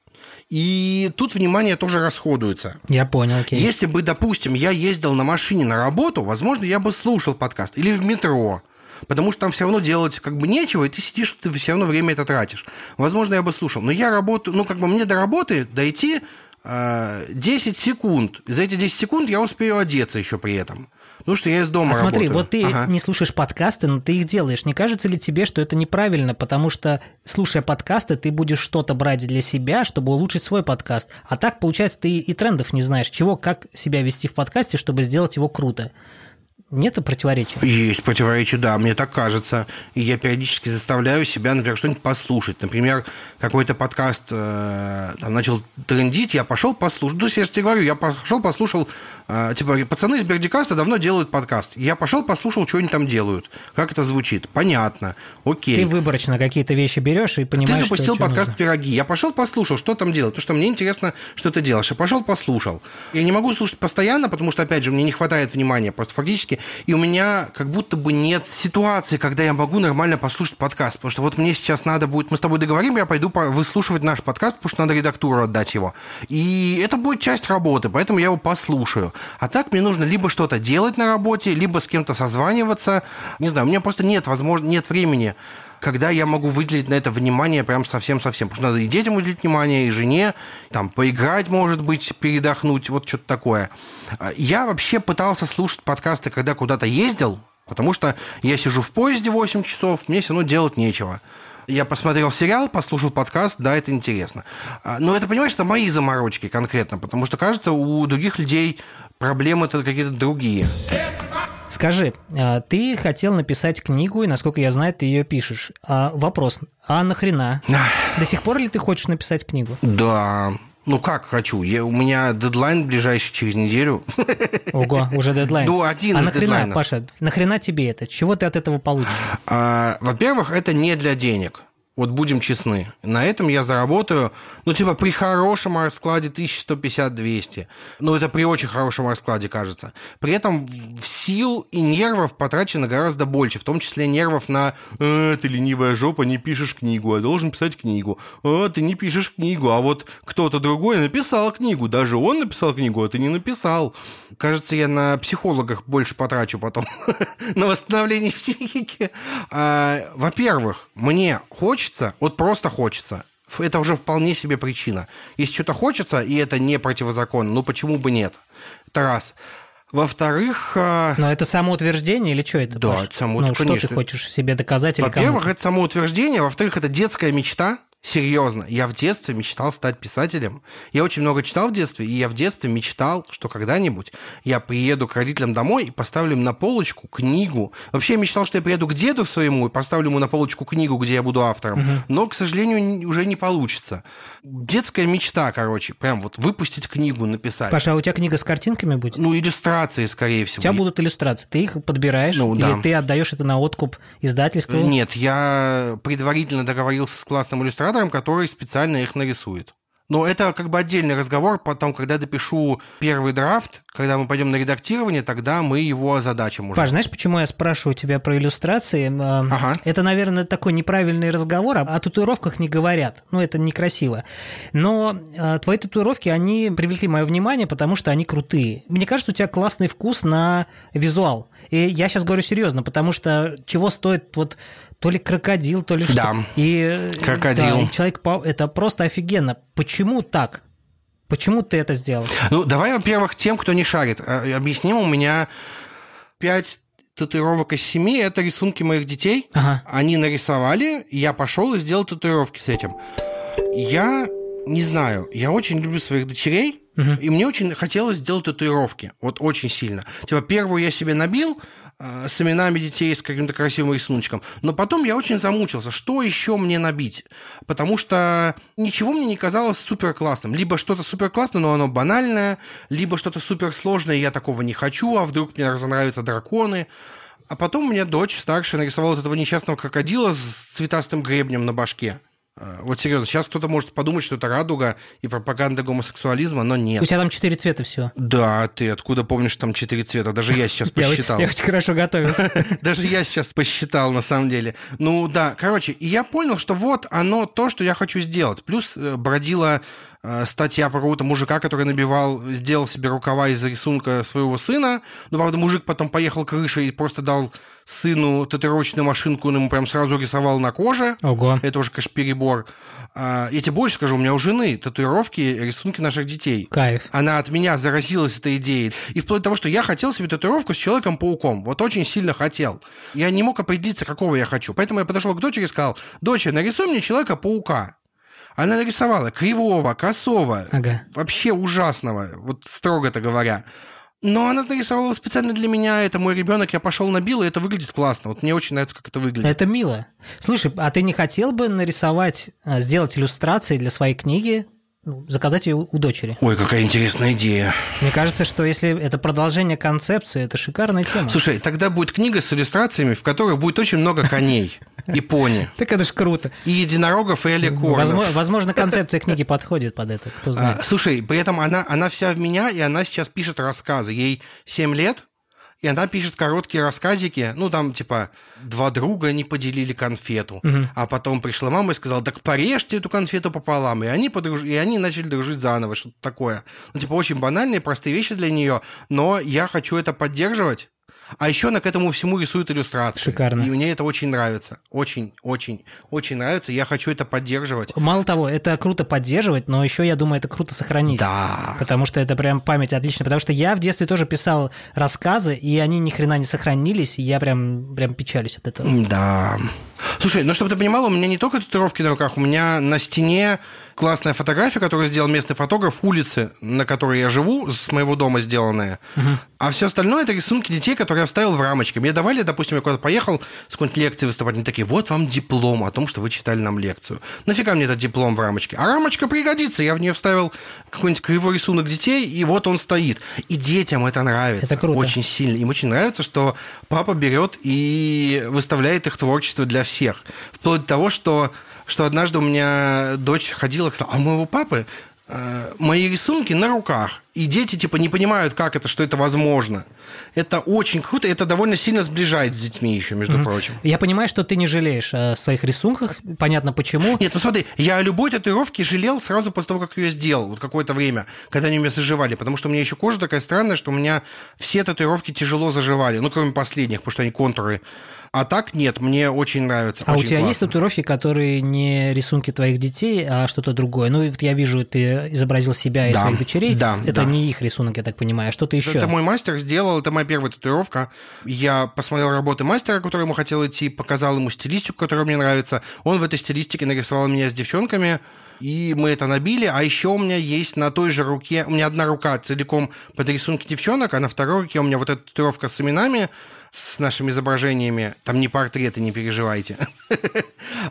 И тут внимание тоже расходуется. Я понял, окей. Если бы, допустим, я ездил на машине на работу, возможно, я бы слушал подкаст. Или в метро. Потому что там все равно делать как бы нечего, и ты сидишь, ты все равно время это тратишь. Возможно, я бы слушал. Но я работаю, ну, как бы мне до работы дойти 10 э, секунд. За эти 10 секунд я успею одеться еще при этом. Ну что я из дома а смотри, работаю. вот ты ага. не слушаешь подкасты, но ты их делаешь. Не кажется ли тебе, что это неправильно? Потому что, слушая подкасты, ты будешь что-то брать для себя, чтобы улучшить свой подкаст. А так, получается, ты и трендов не знаешь, чего, как себя вести в подкасте, чтобы сделать его круто. Нет противоречия? Есть противоречия, да, мне так кажется. И я периодически заставляю себя, например, что-нибудь послушать. Например, какой-то подкаст э, там, начал трендить, я пошел послушать. Ну, я же тебе говорю, я пошел послушал, э, типа, пацаны из Бердикаста давно делают подкаст. Я пошел послушал, что они там делают, как это звучит. Понятно, окей. Ты выборочно какие-то вещи берешь и понимаешь, Ты запустил что, подкаст нужно. «Пироги». Я пошел послушал, что там делать, потому что мне интересно, что ты делаешь. Я пошел послушал. Я не могу слушать постоянно, потому что, опять же, мне не хватает внимания. Просто фактически и у меня как будто бы нет ситуации, когда я могу нормально послушать подкаст. Потому что вот мне сейчас надо будет, мы с тобой договорим, я пойду выслушивать наш подкаст, потому что надо редактуру отдать его. И это будет часть работы, поэтому я его послушаю. А так мне нужно либо что-то делать на работе, либо с кем-то созваниваться. Не знаю, у меня просто нет возможности, нет времени когда я могу выделить на это внимание прям совсем-совсем. Потому что надо и детям уделить внимание, и жене, там, поиграть, может быть, передохнуть, вот что-то такое. Я вообще пытался слушать подкасты, когда куда-то ездил, потому что я сижу в поезде 8 часов, мне все равно делать нечего. Я посмотрел сериал, послушал подкаст, да, это интересно. Но это, понимаешь, это мои заморочки конкретно, потому что, кажется, у других людей проблемы-то какие-то другие. Скажи, а, ты хотел написать книгу, и, насколько я знаю, ты ее пишешь. А, вопрос, а нахрена? До сих пор ли ты хочешь написать книгу? Да, ну как хочу? Я, у меня дедлайн ближайший через неделю. Ого, уже дедлайн. Ну, один а из нахрена, дедлайнов. Паша, нахрена тебе это? Чего ты от этого получишь? А, во-первых, это не для денег. Вот будем честны. На этом я заработаю, ну, типа, при хорошем раскладе 1150-200. Ну, это при очень хорошем раскладе, кажется. При этом сил и нервов потрачено гораздо больше, в том числе нервов на э, «ты ленивая жопа, не пишешь книгу, а должен писать книгу». «А, ты не пишешь книгу, а вот кто-то другой написал книгу. Даже он написал книгу, а ты не написал». Кажется, я на психологах больше потрачу потом на восстановление психики. А, во-первых, мне хочется вот просто хочется, это уже вполне себе причина. Если что-то хочется, и это не противозаконно, ну почему бы нет? Это раз. Во-вторых... А, Но это самоутверждение или что это? Да, Паш? это самоутверждение. Ну, что ты хочешь себе доказать или Во-первых, это самоутверждение. Во-вторых, это детская мечта. Серьезно, я в детстве мечтал стать писателем. Я очень много читал в детстве, и я в детстве мечтал, что когда-нибудь я приеду к родителям домой и поставлю им на полочку книгу. Вообще я мечтал, что я приеду к деду своему и поставлю ему на полочку книгу, где я буду автором. Угу. Но, к сожалению, уже не получится. Детская мечта, короче, прям вот выпустить книгу, написать. Паша, а у тебя книга с картинками будет? Ну, иллюстрации, скорее всего. У тебя будут иллюстрации. Ты их подбираешь, ну, или да. ты отдаешь это на откуп издательству? Нет, я предварительно договорился с классным иллюстратором, который специально их нарисует. Но это как бы отдельный разговор, потом, когда допишу первый драфт, когда мы пойдем на редактирование, тогда мы его озадачим уже. Паш, знаешь, почему я спрашиваю тебя про иллюстрации? Ага. Это, наверное, такой неправильный разговор, о татуировках не говорят. Ну, это некрасиво. Но э, твои татуировки, они привлекли мое внимание, потому что они крутые. Мне кажется, у тебя классный вкус на визуал. И я сейчас говорю серьезно, потому что чего стоит вот то ли крокодил, то ли что. Да. И, крокодил. Да, и человек это просто офигенно. Почему так? Почему ты это сделал? Ну, давай, во-первых, тем, кто не шарит, объясним. У меня пять татуировок из семи – это рисунки моих детей. Ага. Они нарисовали, я пошел и сделал татуировки с этим. Я не знаю, я очень люблю своих дочерей, угу. и мне очень хотелось сделать татуировки, вот очень сильно. Типа первую я себе набил, с именами детей, с каким-то красивым рисуночком. Но потом я очень замучился, что еще мне набить. Потому что ничего мне не казалось супер классным. Либо что-то супер классное, но оно банальное, либо что-то супер сложное, я такого не хочу, а вдруг мне разонравятся драконы. А потом у меня дочь старшая нарисовала вот этого несчастного крокодила с цветастым гребнем на башке. Вот серьезно, сейчас кто-то может подумать, что это радуга и пропаганда гомосексуализма, но нет. У тебя там четыре цвета всего. Да, ты откуда помнишь там четыре цвета? Даже я сейчас посчитал. Я очень хорошо готовился. Даже я сейчас посчитал, на самом деле. Ну да, короче, и я понял, что вот оно то, что я хочу сделать. Плюс бродила статья про какого-то мужика, который набивал, сделал себе рукава из рисунка своего сына. Ну, правда, мужик потом поехал крышей и просто дал сыну татуировочную машинку, он ему прям сразу рисовал на коже. Ого. Это уже, конечно, перебор. Я тебе больше скажу, у меня у жены татуировки, рисунки наших детей. Кайф. Она от меня заразилась этой идеей. И вплоть до того, что я хотел себе татуировку с Человеком-пауком. Вот очень сильно хотел. Я не мог определиться, какого я хочу. Поэтому я подошел к дочери и сказал, дочь, нарисуй мне Человека-паука. Она нарисовала кривого, косого, ага. вообще ужасного, вот строго-то говоря. Но она нарисовала специально для меня, это мой ребенок, я пошел набил, и это выглядит классно. Вот мне очень нравится, как это выглядит. Это мило. Слушай, а ты не хотел бы нарисовать, сделать иллюстрации для своей книги, заказать ее у дочери? Ой, какая интересная идея. Мне кажется, что если это продолжение концепции, это шикарная тема. Слушай, тогда будет книга с иллюстрациями, в которой будет очень много коней и пони. Так это ж круто. И единорогов, и аликорнов. Возможно, концепция книги подходит под это, кто знает. А, слушай, при этом она, она вся в меня, и она сейчас пишет рассказы. Ей 7 лет, и она пишет короткие рассказики, ну, там, типа, два друга не поделили конфету, Мгм. а потом пришла мама и сказала, так порежьте эту конфету пополам, и они, подруж... и они начали дружить заново, что-то такое. Ну, типа, очень банальные, простые вещи для нее, но я хочу это поддерживать, а еще она к этому всему рисует иллюстрации. Шикарно. И мне это очень нравится. Очень, очень, очень нравится. Я хочу это поддерживать. Мало того, это круто поддерживать, но еще, я думаю, это круто сохранить. Да. Потому что это прям память отличная. Потому что я в детстве тоже писал рассказы, и они ни хрена не сохранились, и я прям, прям печалюсь от этого. Да. Слушай, ну чтобы ты понимала, у меня не только татуировки на руках, у меня на стене классная фотография, которую сделал местный фотограф улицы, на которой я живу, с моего дома сделанная. А все остальное это рисунки детей, которые я вставил в рамочки. Мне давали, допустим, я куда-то поехал с какой-нибудь лекции выступать, они такие, вот вам диплом о том, что вы читали нам лекцию. Нафига мне этот диплом в рамочке? А рамочка пригодится. Я в нее вставил какой-нибудь кривой рисунок детей, и вот он стоит. И детям это нравится. Это круто. Очень сильно. Им очень нравится, что папа берет и выставляет их творчество для всех. Вплоть до того, что, что однажды у меня дочь ходила и сказала, а у моего папы э, мои рисунки на руках. И дети, типа, не понимают, как это, что это возможно. Это очень круто, это довольно сильно сближает с детьми еще, между mm-hmm. прочим. Я понимаю, что ты не жалеешь о своих рисунках, понятно почему. Нет, ну смотри, я о любой татуировке жалел сразу после того, как ее сделал, вот какое-то время, когда они у меня заживали, потому что у меня еще кожа такая странная, что у меня все татуировки тяжело заживали, ну, кроме последних, потому что они контуры а так нет, мне очень нравится. А очень у тебя классно. есть татуировки, которые не рисунки твоих детей, а что-то другое? Ну, вот я вижу, ты изобразил себя и да, своих дочерей. Да, это да. не их рисунок, я так понимаю, а что-то еще. Это мой мастер сделал, это моя первая татуировка. Я посмотрел работы мастера, к которому хотел идти, показал ему стилистику, которая мне нравится. Он в этой стилистике нарисовал меня с девчонками и мы это набили. А еще у меня есть на той же руке, у меня одна рука целиком под рисунки девчонок, а на второй руке у меня вот эта татуировка с именами, с нашими изображениями. Там не портреты, не переживайте.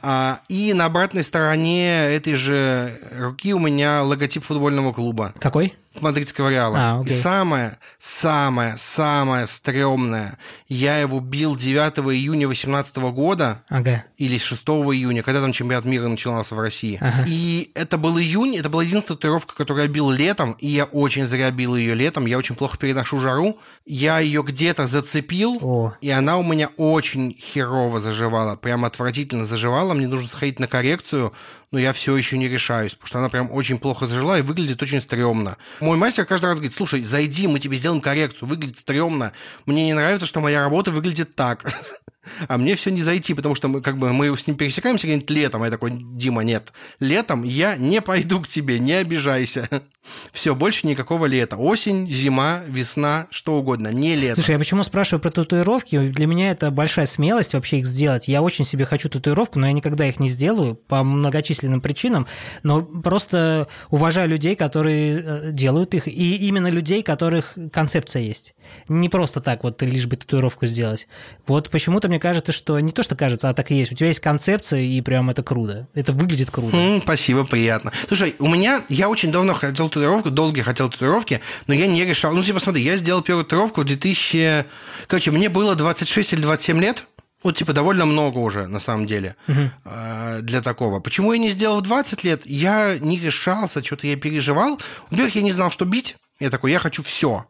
А, и на обратной стороне этой же руки у меня логотип футбольного клуба. Какой? Мадридского Реала. А, и самое, самое, самое стрёмное, я его бил 9 июня 2018 года, ага. или 6 июня, когда там чемпионат мира начинался в России. Ага. И это был июнь, это была единственная татуировка, которую я бил летом, и я очень зря бил ее летом, я очень плохо переношу жару. Я ее где-то зацепил, О. и она у меня очень херово заживала, прям отвратительно заживала, мне нужно сходить на коррекцию, но я все еще не решаюсь, потому что она прям очень плохо зажила и выглядит очень стрёмно. Мой мастер каждый раз говорит, слушай, зайди, мы тебе сделаем коррекцию, выглядит стрёмно. Мне не нравится, что моя работа выглядит так. А мне все не зайти, потому что мы как бы мы с ним пересекаемся где-нибудь летом, а я такой, Дима, нет, летом я не пойду к тебе, не обижайся. Все, больше никакого лета. Осень, зима, весна, что угодно, не лето. Слушай, я почему спрашиваю про татуировки? Для меня это большая смелость вообще их сделать. Я очень себе хочу татуировку, но я никогда их не сделаю по многочисленным причинам. Но просто уважаю людей, которые э, делают их, и именно людей, которых концепция есть. Не просто так вот лишь бы татуировку сделать. Вот почему-то мне кажется, что не то, что кажется, а так и есть. У тебя есть концепция, и прям это круто. Это выглядит круто. Mm, спасибо, приятно. Слушай, у меня, я очень давно хотел татуировку, долго хотел татуировки, но я не решал. Ну, типа, смотри, я сделал первую татуировку в 2000... Короче, мне было 26 или 27 лет, вот, типа, довольно много уже, на самом деле, uh для такого. Почему я не сделал в 20 лет? Я не решался, что-то я переживал. Во-первых, я не знал, что бить. Я такой, я хочу все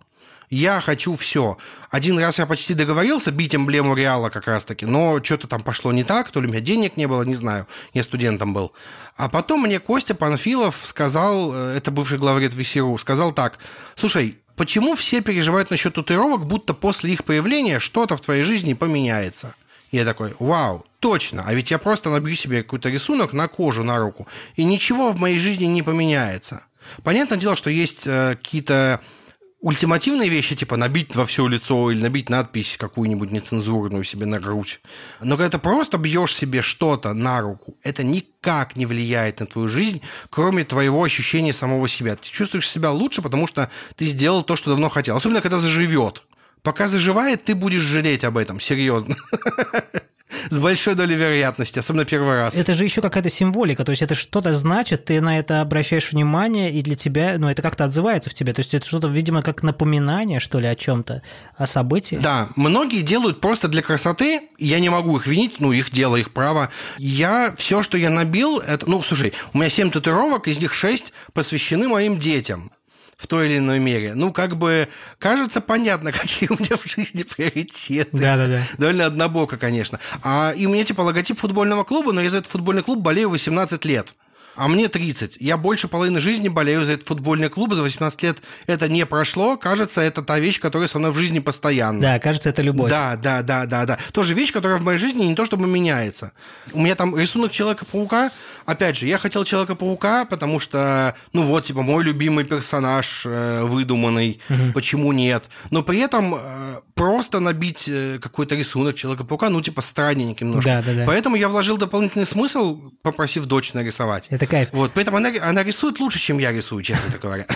я хочу все. Один раз я почти договорился бить эмблему Реала как раз-таки, но что-то там пошло не так, то ли у меня денег не было, не знаю, я студентом был. А потом мне Костя Панфилов сказал, э, это бывший главред ВСРУ, сказал так, слушай, почему все переживают насчет татуировок, будто после их появления что-то в твоей жизни поменяется? Я такой, вау, точно, а ведь я просто набью себе какой-то рисунок на кожу, на руку, и ничего в моей жизни не поменяется. Понятное дело, что есть э, какие-то ультимативные вещи, типа набить во все лицо или набить надпись какую-нибудь нецензурную себе на грудь. Но когда ты просто бьешь себе что-то на руку, это никак не влияет на твою жизнь, кроме твоего ощущения самого себя. Ты чувствуешь себя лучше, потому что ты сделал то, что давно хотел. Особенно, когда заживет. Пока заживает, ты будешь жалеть об этом, серьезно. с большой долей вероятности, особенно первый раз. Это же еще какая-то символика, то есть это что-то значит, ты на это обращаешь внимание, и для тебя, ну, это как-то отзывается в тебе, то есть это что-то, видимо, как напоминание, что ли, о чем-то, о событии. Да, многие делают просто для красоты, я не могу их винить, ну, их дело, их право. Я, все, что я набил, это, ну, слушай, у меня 7 татуировок, из них 6 посвящены моим детям в той или иной мере. Ну, как бы кажется понятно, какие у меня в жизни приоритеты. Да-да-да. Довольно однобоко, конечно. А, и у меня типа логотип футбольного клуба, но я за этот футбольный клуб болею 18 лет а мне 30. Я больше половины жизни болею за этот футбольный клуб, за 18 лет это не прошло. Кажется, это та вещь, которая со мной в жизни постоянно. Да, кажется, это любовь. Да, да, да, да, да. Тоже вещь, которая в моей жизни не то чтобы меняется. У меня там рисунок Человека-паука. Опять же, я хотел Человека-паука, потому что, ну вот, типа, мой любимый персонаж э, выдуманный. Угу. Почему нет? Но при этом э, просто набить э, какой-то рисунок Человека-паука, ну, типа, странненький немножко. Да, да, да. Поэтому я вложил дополнительный смысл, попросив дочь нарисовать. Это кайф. Вот, поэтому она, она рисует лучше, чем я рисую, честно говоря.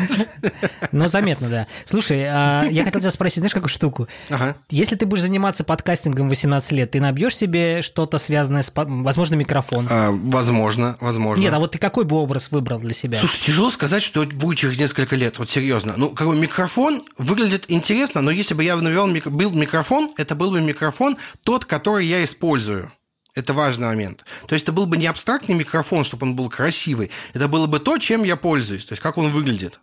Ну, заметно, да. Слушай, а, я хотел тебя спросить, знаешь, какую штуку? Ага. Если ты будешь заниматься подкастингом 18 лет, ты набьешь себе что-то связанное с, возможно, микрофон? А, возможно, возможно. Нет, а вот ты какой бы образ выбрал для себя? Слушай, тяжело сказать, что будет через несколько лет, вот серьезно. Ну, как бы микрофон выглядит интересно, но если бы я навел был микрофон, это был бы микрофон тот, который я использую. Это важный момент. То есть это был бы не абстрактный микрофон, чтобы он был красивый. Это было бы то, чем я пользуюсь, то есть как он выглядит.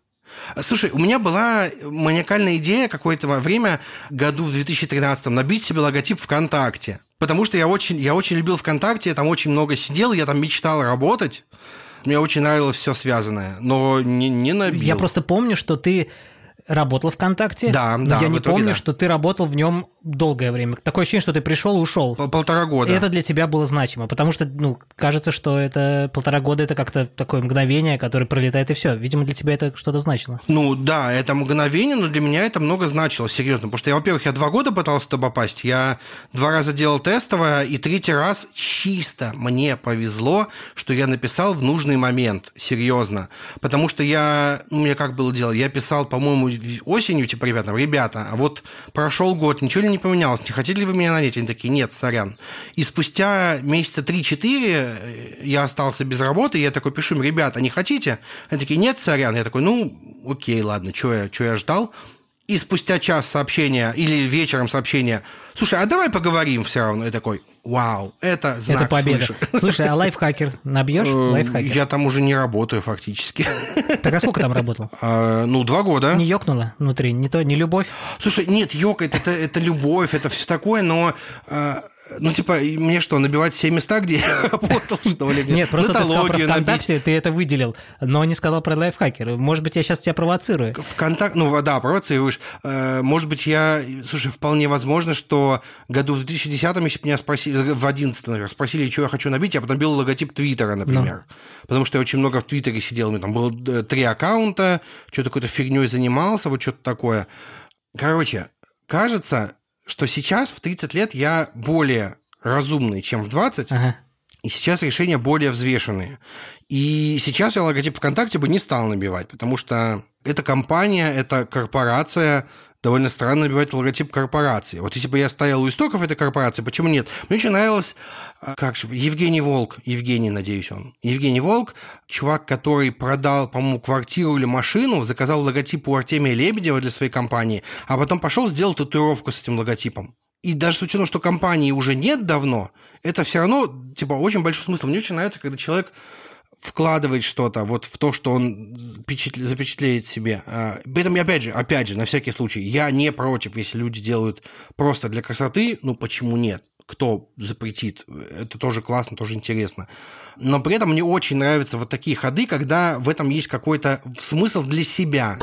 Слушай, у меня была маниакальная идея какое-то время, году в 2013 набить себе логотип ВКонтакте. Потому что я очень, я очень любил ВКонтакте, я там очень много сидел, я там мечтал работать. Мне очень нравилось все связанное, но не, не набил. Я просто помню, что ты работал ВКонтакте. Да, да. Я не итоге, помню, да. что ты работал в нем долгое время. Такое ощущение, что ты пришел и ушел. Пол- Полтора года. И это для тебя было значимо, потому что, ну, кажется, что это полтора года это как-то такое мгновение, которое пролетает и все. Видимо, для тебя это что-то значило. Ну да, это мгновение, но для меня это много значило, серьезно. Потому что, я, во-первых, я два года пытался туда попасть. Я два раза делал тестовое, и третий раз чисто мне повезло, что я написал в нужный момент, серьезно. Потому что я, ну, мне как было дело, я писал, по-моему, осенью, типа, ребята, ребята, а вот прошел год, ничего не поменялось, не хотите ли вы меня нанять? Они такие, нет, сорян. И спустя месяца 3-4 я остался без работы, я такой пишу им, ребята, не хотите? Они такие, нет, сорян. Я такой, ну, окей, ладно, что я, чё я ждал? И спустя час сообщения или вечером сообщения, слушай, а давай поговорим все равно. Я такой, вау, это знак это победа. свыше. Слушай, а лайфхакер набьешь? Э, Лайфхакер. Я там уже не работаю фактически. Так а сколько там работал? А, Ну, два года. Не ёкнуло внутри? Не то, не любовь? Слушай, нет, ёкает, это, это любовь, это все такое, но... э, ну, типа, мне что, набивать все места, где я работал, что ли? Нет, просто ты сказал про? ВКонтакте, ты это выделил, но не сказал про лайфхакер. Может быть, я сейчас тебя провоцирую. ВКонтакте, ну да, провоцируешь. Э, Может быть, я, слушай, вполне возможно, что году в 2010, если бы меня спросили, в 2011, наверное, спросили, что я хочу набить, я бы набил логотип Твиттера, например. Потому что я очень много в Твиттере сидел, у меня там было э, три аккаунта, что-то какой-то фигней занимался, вот что-то такое. Короче, кажется, что сейчас в 30 лет я более разумный, чем в 20, Ага. и сейчас решения более взвешенные. И сейчас я логотип ВКонтакте бы не стал набивать, потому что это компания, это корпорация, довольно странно набивать логотип корпорации. Вот если бы я стоял у истоков этой корпорации, почему нет? Мне очень нравилось, а, как же, Евгений Волк, Евгений, надеюсь, он. Евгений Волк, чувак, который продал, по-моему, квартиру или машину, заказал логотип у Артемия Лебедева для своей компании, а потом пошел сделал татуировку с этим логотипом. И даже с учетом, что компании уже нет давно, это все равно, типа, очень большой смысл. Мне очень нравится, когда человек вкладывает что-то вот в то, что он запечатле- запечатлеет себе. А, При этом, опять же, опять же, на всякий случай, я не против, если люди делают просто для красоты, ну почему нет? Кто запретит? Это тоже классно, тоже интересно. Но при этом мне очень нравятся вот такие ходы, когда в этом есть какой-то смысл для себя.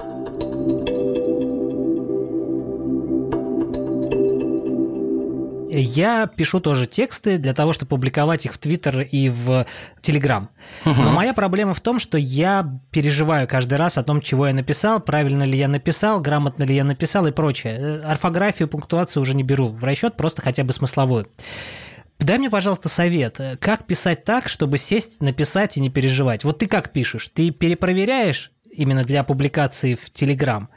Я пишу тоже тексты для того, чтобы публиковать их в Твиттер и в Телеграм. Но моя проблема в том, что я переживаю каждый раз о том, чего я написал, правильно ли я написал, грамотно ли я написал и прочее. Э, Орфографию, пунктуацию уже не беру в расчет, просто хотя бы смысловую. Дай мне, пожалуйста, совет. Как писать так, чтобы сесть, написать и не переживать? Вот ты как пишешь? Ты перепроверяешь именно для публикации в Телеграм?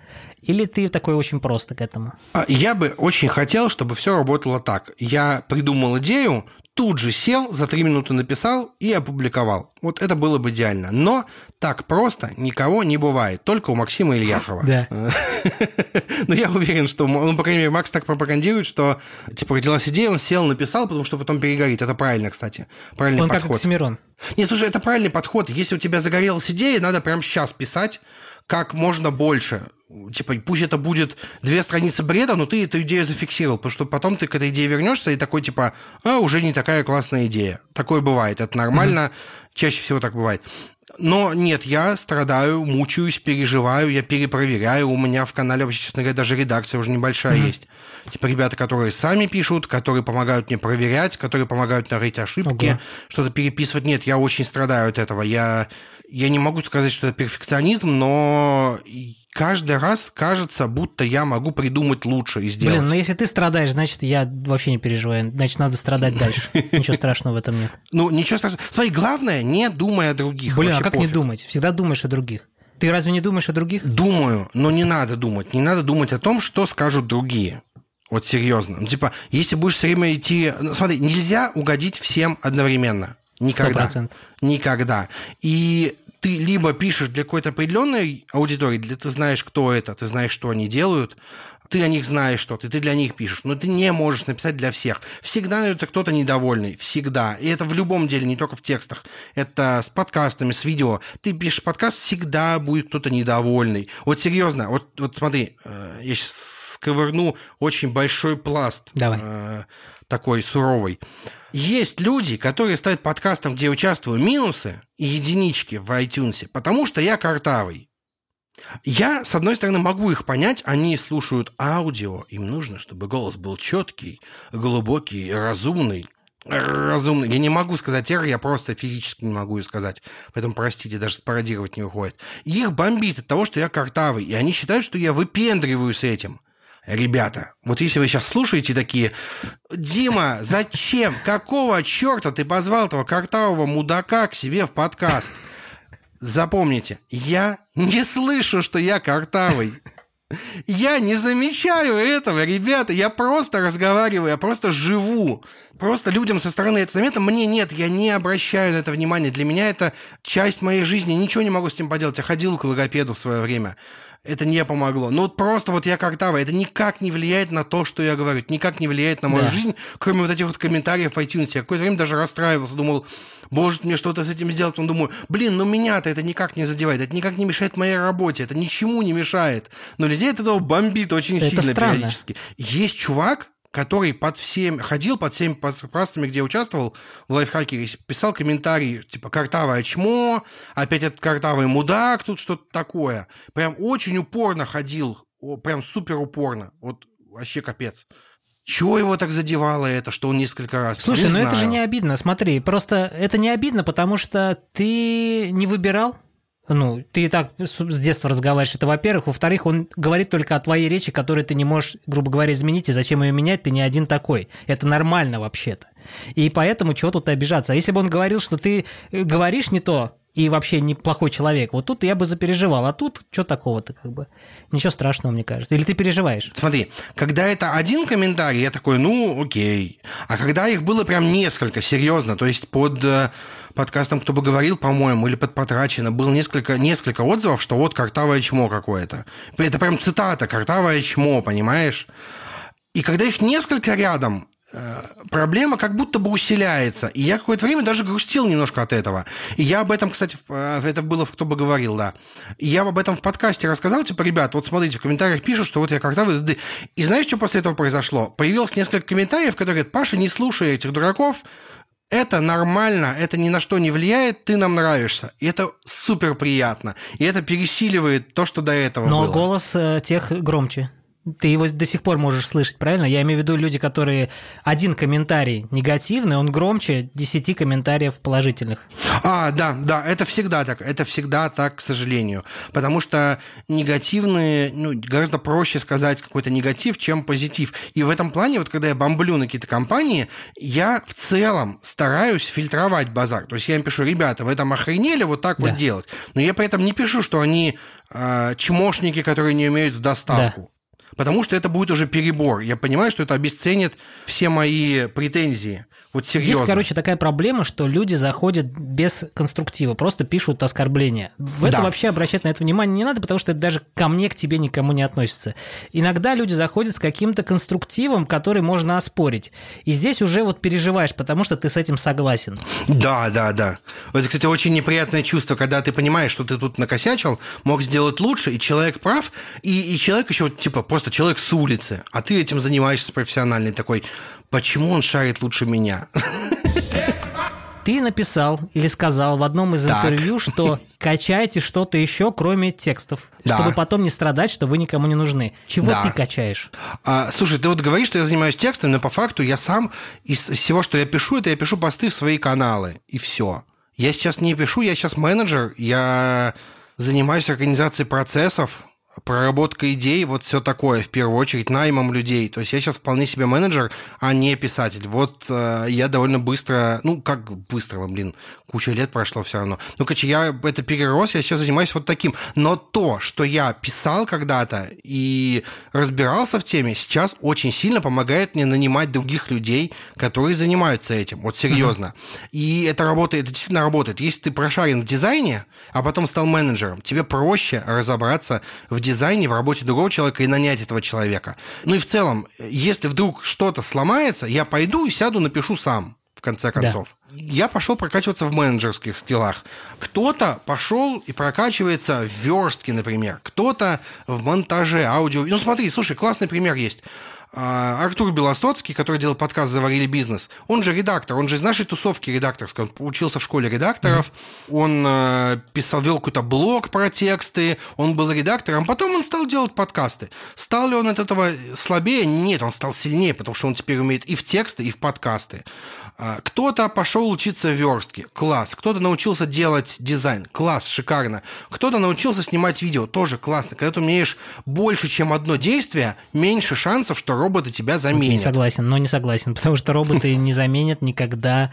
Или ты такой очень просто к этому? А Я бы очень хотел, чтобы все работало так. Я придумал идею, тут же сел, за три минуты написал и опубликовал. Вот это было бы идеально. Но так просто никого не бывает. Только у Максима Ильяхова. Да. Но я уверен, что, ну, по крайней мере, Макс так пропагандирует, что, типа, родилась идея, он сел, написал, потому что потом перегорит. Это правильно, кстати. Правильный Он как подход. Оксимирон. Не, слушай, это правильный подход. Если у тебя загорелась идея, надо прямо сейчас писать как можно больше. Типа, пусть это будет две страницы бреда, но ты эту идею зафиксировал, потому что потом ты к этой идее вернешься и такой, типа, а, уже не такая классная идея. Такое бывает, это нормально, чаще всего так бывает. Но нет, я страдаю, мучаюсь, переживаю, я перепроверяю. У меня в канале, вообще, честно говоря, даже редакция уже небольшая есть. Типа ребята, которые сами пишут, которые помогают мне проверять, которые помогают нарыть ошибки, Ого. что-то переписывать. Нет, я очень страдаю от этого. Я, я не могу сказать, что это перфекционизм, но каждый раз кажется, будто я могу придумать лучше и сделать. Блин, ну если ты страдаешь, значит, я вообще не переживаю. Значит, надо страдать дальше. Ничего страшного в этом нет. Ну, ничего страшного. Смотри, главное, не думай о других. Блин, а как не думать? Всегда думаешь о других. Ты разве не думаешь о других? Думаю, но не надо думать. Не надо думать о том, что скажут другие. Вот серьезно. Ну, типа, если будешь все время идти... ну, Смотри, нельзя угодить всем одновременно. Никогда. 100%. Никогда. И ты либо пишешь для какой-то определенной аудитории, для ты знаешь, кто это, ты знаешь, что они делают, ты о них знаешь что-то, ты для них пишешь, но ты не можешь написать для всех. Всегда найдется кто-то недовольный, всегда. И это в любом деле, не только в текстах. Это с подкастами, с видео. Ты пишешь подкаст, всегда будет кто-то недовольный. Вот серьезно, вот, вот смотри, э, я сейчас сковырну очень большой пласт. Давай. Э, такой суровый. Есть люди, которые ставят подкастом, где участвую, минусы и единички в iTunes, потому что я картавый. Я, с одной стороны, могу их понять, они слушают аудио, им нужно, чтобы голос был четкий, глубокий, разумный. Разумный. Я не могу сказать «р», я просто физически не могу сказать. Поэтому, простите, даже спародировать не выходит. их бомбит от того, что я картавый, и они считают, что я выпендриваюсь этим. Ребята, вот если вы сейчас слушаете такие, Дима, зачем, какого черта ты позвал этого картавого мудака к себе в подкаст? Запомните, я не слышу, что я картавый. Я не замечаю этого, ребята. Я просто разговариваю, я просто живу. Просто людям со стороны это заметно. Мне нет, я не обращаю на это внимания. Для меня это часть моей жизни. Ничего не могу с этим поделать. Я ходил к логопеду в свое время это не помогло. Ну вот просто вот я как Тава, это никак не влияет на то, что я говорю, это никак не влияет на мою да. жизнь, кроме вот этих вот комментариев в iTunes. Я какое-то время даже расстраивался, думал, может мне что-то с этим сделать, потом думаю, блин, ну меня-то это никак не задевает, это никак не мешает моей работе, это ничему не мешает. Но людей от этого бомбит очень это сильно странно. периодически. Есть чувак, который под всем, ходил под всеми подкастами, где участвовал в лайфхакере, писал комментарии, типа, картавое чмо, опять этот картавый мудак, тут что-то такое. Прям очень упорно ходил, прям супер упорно. Вот вообще капец. Чего его так задевало это, что он несколько раз? Слушай, не ну знаю. это же не обидно, смотри, просто это не обидно, потому что ты не выбирал ну, ты и так с детства разговариваешь, это во-первых. Во-вторых, он говорит только о твоей речи, которую ты не можешь, грубо говоря, изменить, и зачем ее менять, ты не один такой. Это нормально вообще-то. И поэтому чего тут обижаться. А если бы он говорил, что ты э, говоришь не то, и вообще неплохой человек. Вот тут я бы запереживал, а тут что такого-то как бы? Ничего страшного, мне кажется. Или ты переживаешь? Смотри, когда это один комментарий, я такой, ну, окей. А когда их было прям несколько, серьезно, то есть под э, подкастом «Кто бы говорил», по-моему, или под «Потрачено», было несколько, несколько отзывов, что вот картавое чмо какое-то. Это прям цитата «картавое чмо», понимаешь? И когда их несколько рядом, Э, проблема как будто бы усиляется. И я какое-то время даже грустил немножко от этого. И я об этом, кстати, э, это было в «Кто бы говорил», да. И я об этом в подкасте рассказал, типа, ребят, вот смотрите, в комментариях пишут, что вот я как-то... И знаешь, что после этого произошло? Появилось несколько комментариев, которые говорят, Паша, не слушай этих дураков, это нормально, это ни на что не влияет, ты нам нравишься. И это супер приятно. И это пересиливает то, что до этого Но было. Но голос э, тех громче. Ты его до сих пор можешь слышать, правильно? Я имею в виду люди, которые один комментарий негативный, он громче 10 комментариев положительных. А, да, да, это всегда так. Это всегда так, к сожалению. Потому что негативные, ну, гораздо проще сказать какой-то негатив, чем позитив. И в этом плане, вот когда я бомблю на какие-то компании, я в целом стараюсь фильтровать базар. То есть я им пишу, ребята, вы там охренели вот так да. вот делать. Но я при этом не пишу, что они э, чмошники, которые не умеют в доставку. Да потому что это будет уже перебор. Я понимаю, что это обесценит все мои претензии. Вот серьезно. Есть, короче, такая проблема, что люди заходят без конструктива, просто пишут оскорбления. В это да. вообще обращать на это внимание не надо, потому что это даже ко мне, к тебе никому не относится. Иногда люди заходят с каким-то конструктивом, который можно оспорить. И здесь уже вот переживаешь, потому что ты с этим согласен. Да, да, да. Это, кстати, очень неприятное чувство, когда ты понимаешь, что ты тут накосячил, мог сделать лучше, и человек прав, и, и человек еще, типа, просто человек с улицы, а ты этим занимаешься профессиональный такой, почему он шарит лучше меня? Ты написал или сказал в одном из так. интервью, что качаете что-то еще, кроме текстов, да. чтобы потом не страдать, что вы никому не нужны. Чего да. ты качаешь? А, слушай, ты вот говоришь, что я занимаюсь текстом, но по факту я сам из всего, что я пишу, это я пишу посты в свои каналы, и все. Я сейчас не пишу, я сейчас менеджер, я занимаюсь организацией процессов, проработка идей, вот все такое, в первую очередь, наймом людей. То есть я сейчас вполне себе менеджер, а не писатель. Вот э, я довольно быстро, ну, как быстро, блин, куча лет прошло все равно. Ну, короче, я это перерос, я сейчас занимаюсь вот таким. Но то, что я писал когда-то и разбирался в теме, сейчас очень сильно помогает мне нанимать других людей, которые занимаются этим. Вот серьезно. И это работает, это действительно работает. Если ты прошарен в дизайне, а потом стал менеджером, тебе проще разобраться в дизайне, в работе другого человека и нанять этого человека. Ну и в целом, если вдруг что-то сломается, я пойду и сяду, напишу сам в конце концов. Да. Я пошел прокачиваться в менеджерских скиллах. Кто-то пошел и прокачивается в верстке, например. Кто-то в монтаже аудио. Ну смотри, слушай, классный пример есть. А, Артур Белостоцкий, который делал подкаст «Заварили бизнес», он же редактор, он же из нашей тусовки редакторской, он учился в школе редакторов, mm-hmm. он э, писал, вел какой-то блог про тексты, он был редактором, потом он стал делать подкасты. Стал ли он от этого слабее? Нет, он стал сильнее, потому что он теперь умеет и в тексты, и в подкасты. А, кто-то пошел учиться верстке, класс. Кто-то научился делать дизайн, класс, шикарно. Кто-то научился снимать видео, тоже классно. Когда ты умеешь больше, чем одно действие, меньше шансов, что роботы тебя заменят. Не согласен, но не согласен, потому что роботы не заменят никогда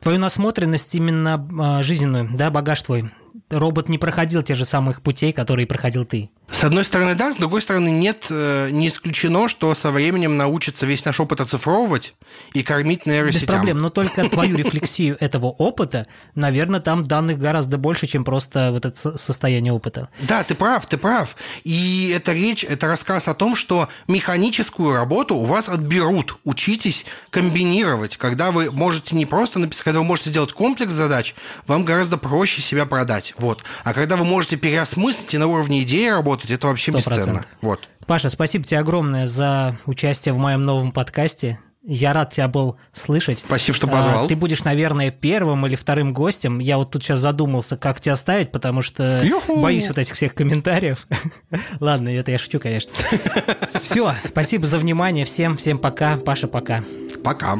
твою насмотренность именно а, жизненную, да, багаж твой. Робот не проходил те же самых путей, которые проходил ты. С одной стороны, да, с другой стороны, нет, э, не исключено, что со временем научится весь наш опыт оцифровывать и кормить нейросетям. Без проблем, но только твою рефлексию этого опыта, наверное, там данных гораздо больше, чем просто вот это состояние опыта. Да, ты прав, ты прав. И это речь, это рассказ о том, что механическую работу у вас отберут. Учитесь комбинировать. Когда вы можете не просто написать, когда вы можете сделать комплекс задач, вам гораздо проще себя продать. Вот. А когда вы можете переосмыслить и на уровне идеи работать, работать, это вообще 100%. бесценно. Вот. Паша, спасибо тебе огромное за участие в моем новом подкасте. Я рад тебя был слышать. Спасибо, что позвал. Ты будешь, наверное, первым или вторым гостем. Я вот тут сейчас задумался, как тебя ставить, потому что Ю-ху! боюсь вот этих всех комментариев. Ладно, это я шучу, конечно. Все, спасибо за внимание. Всем, всем пока. Паша, пока. Пока.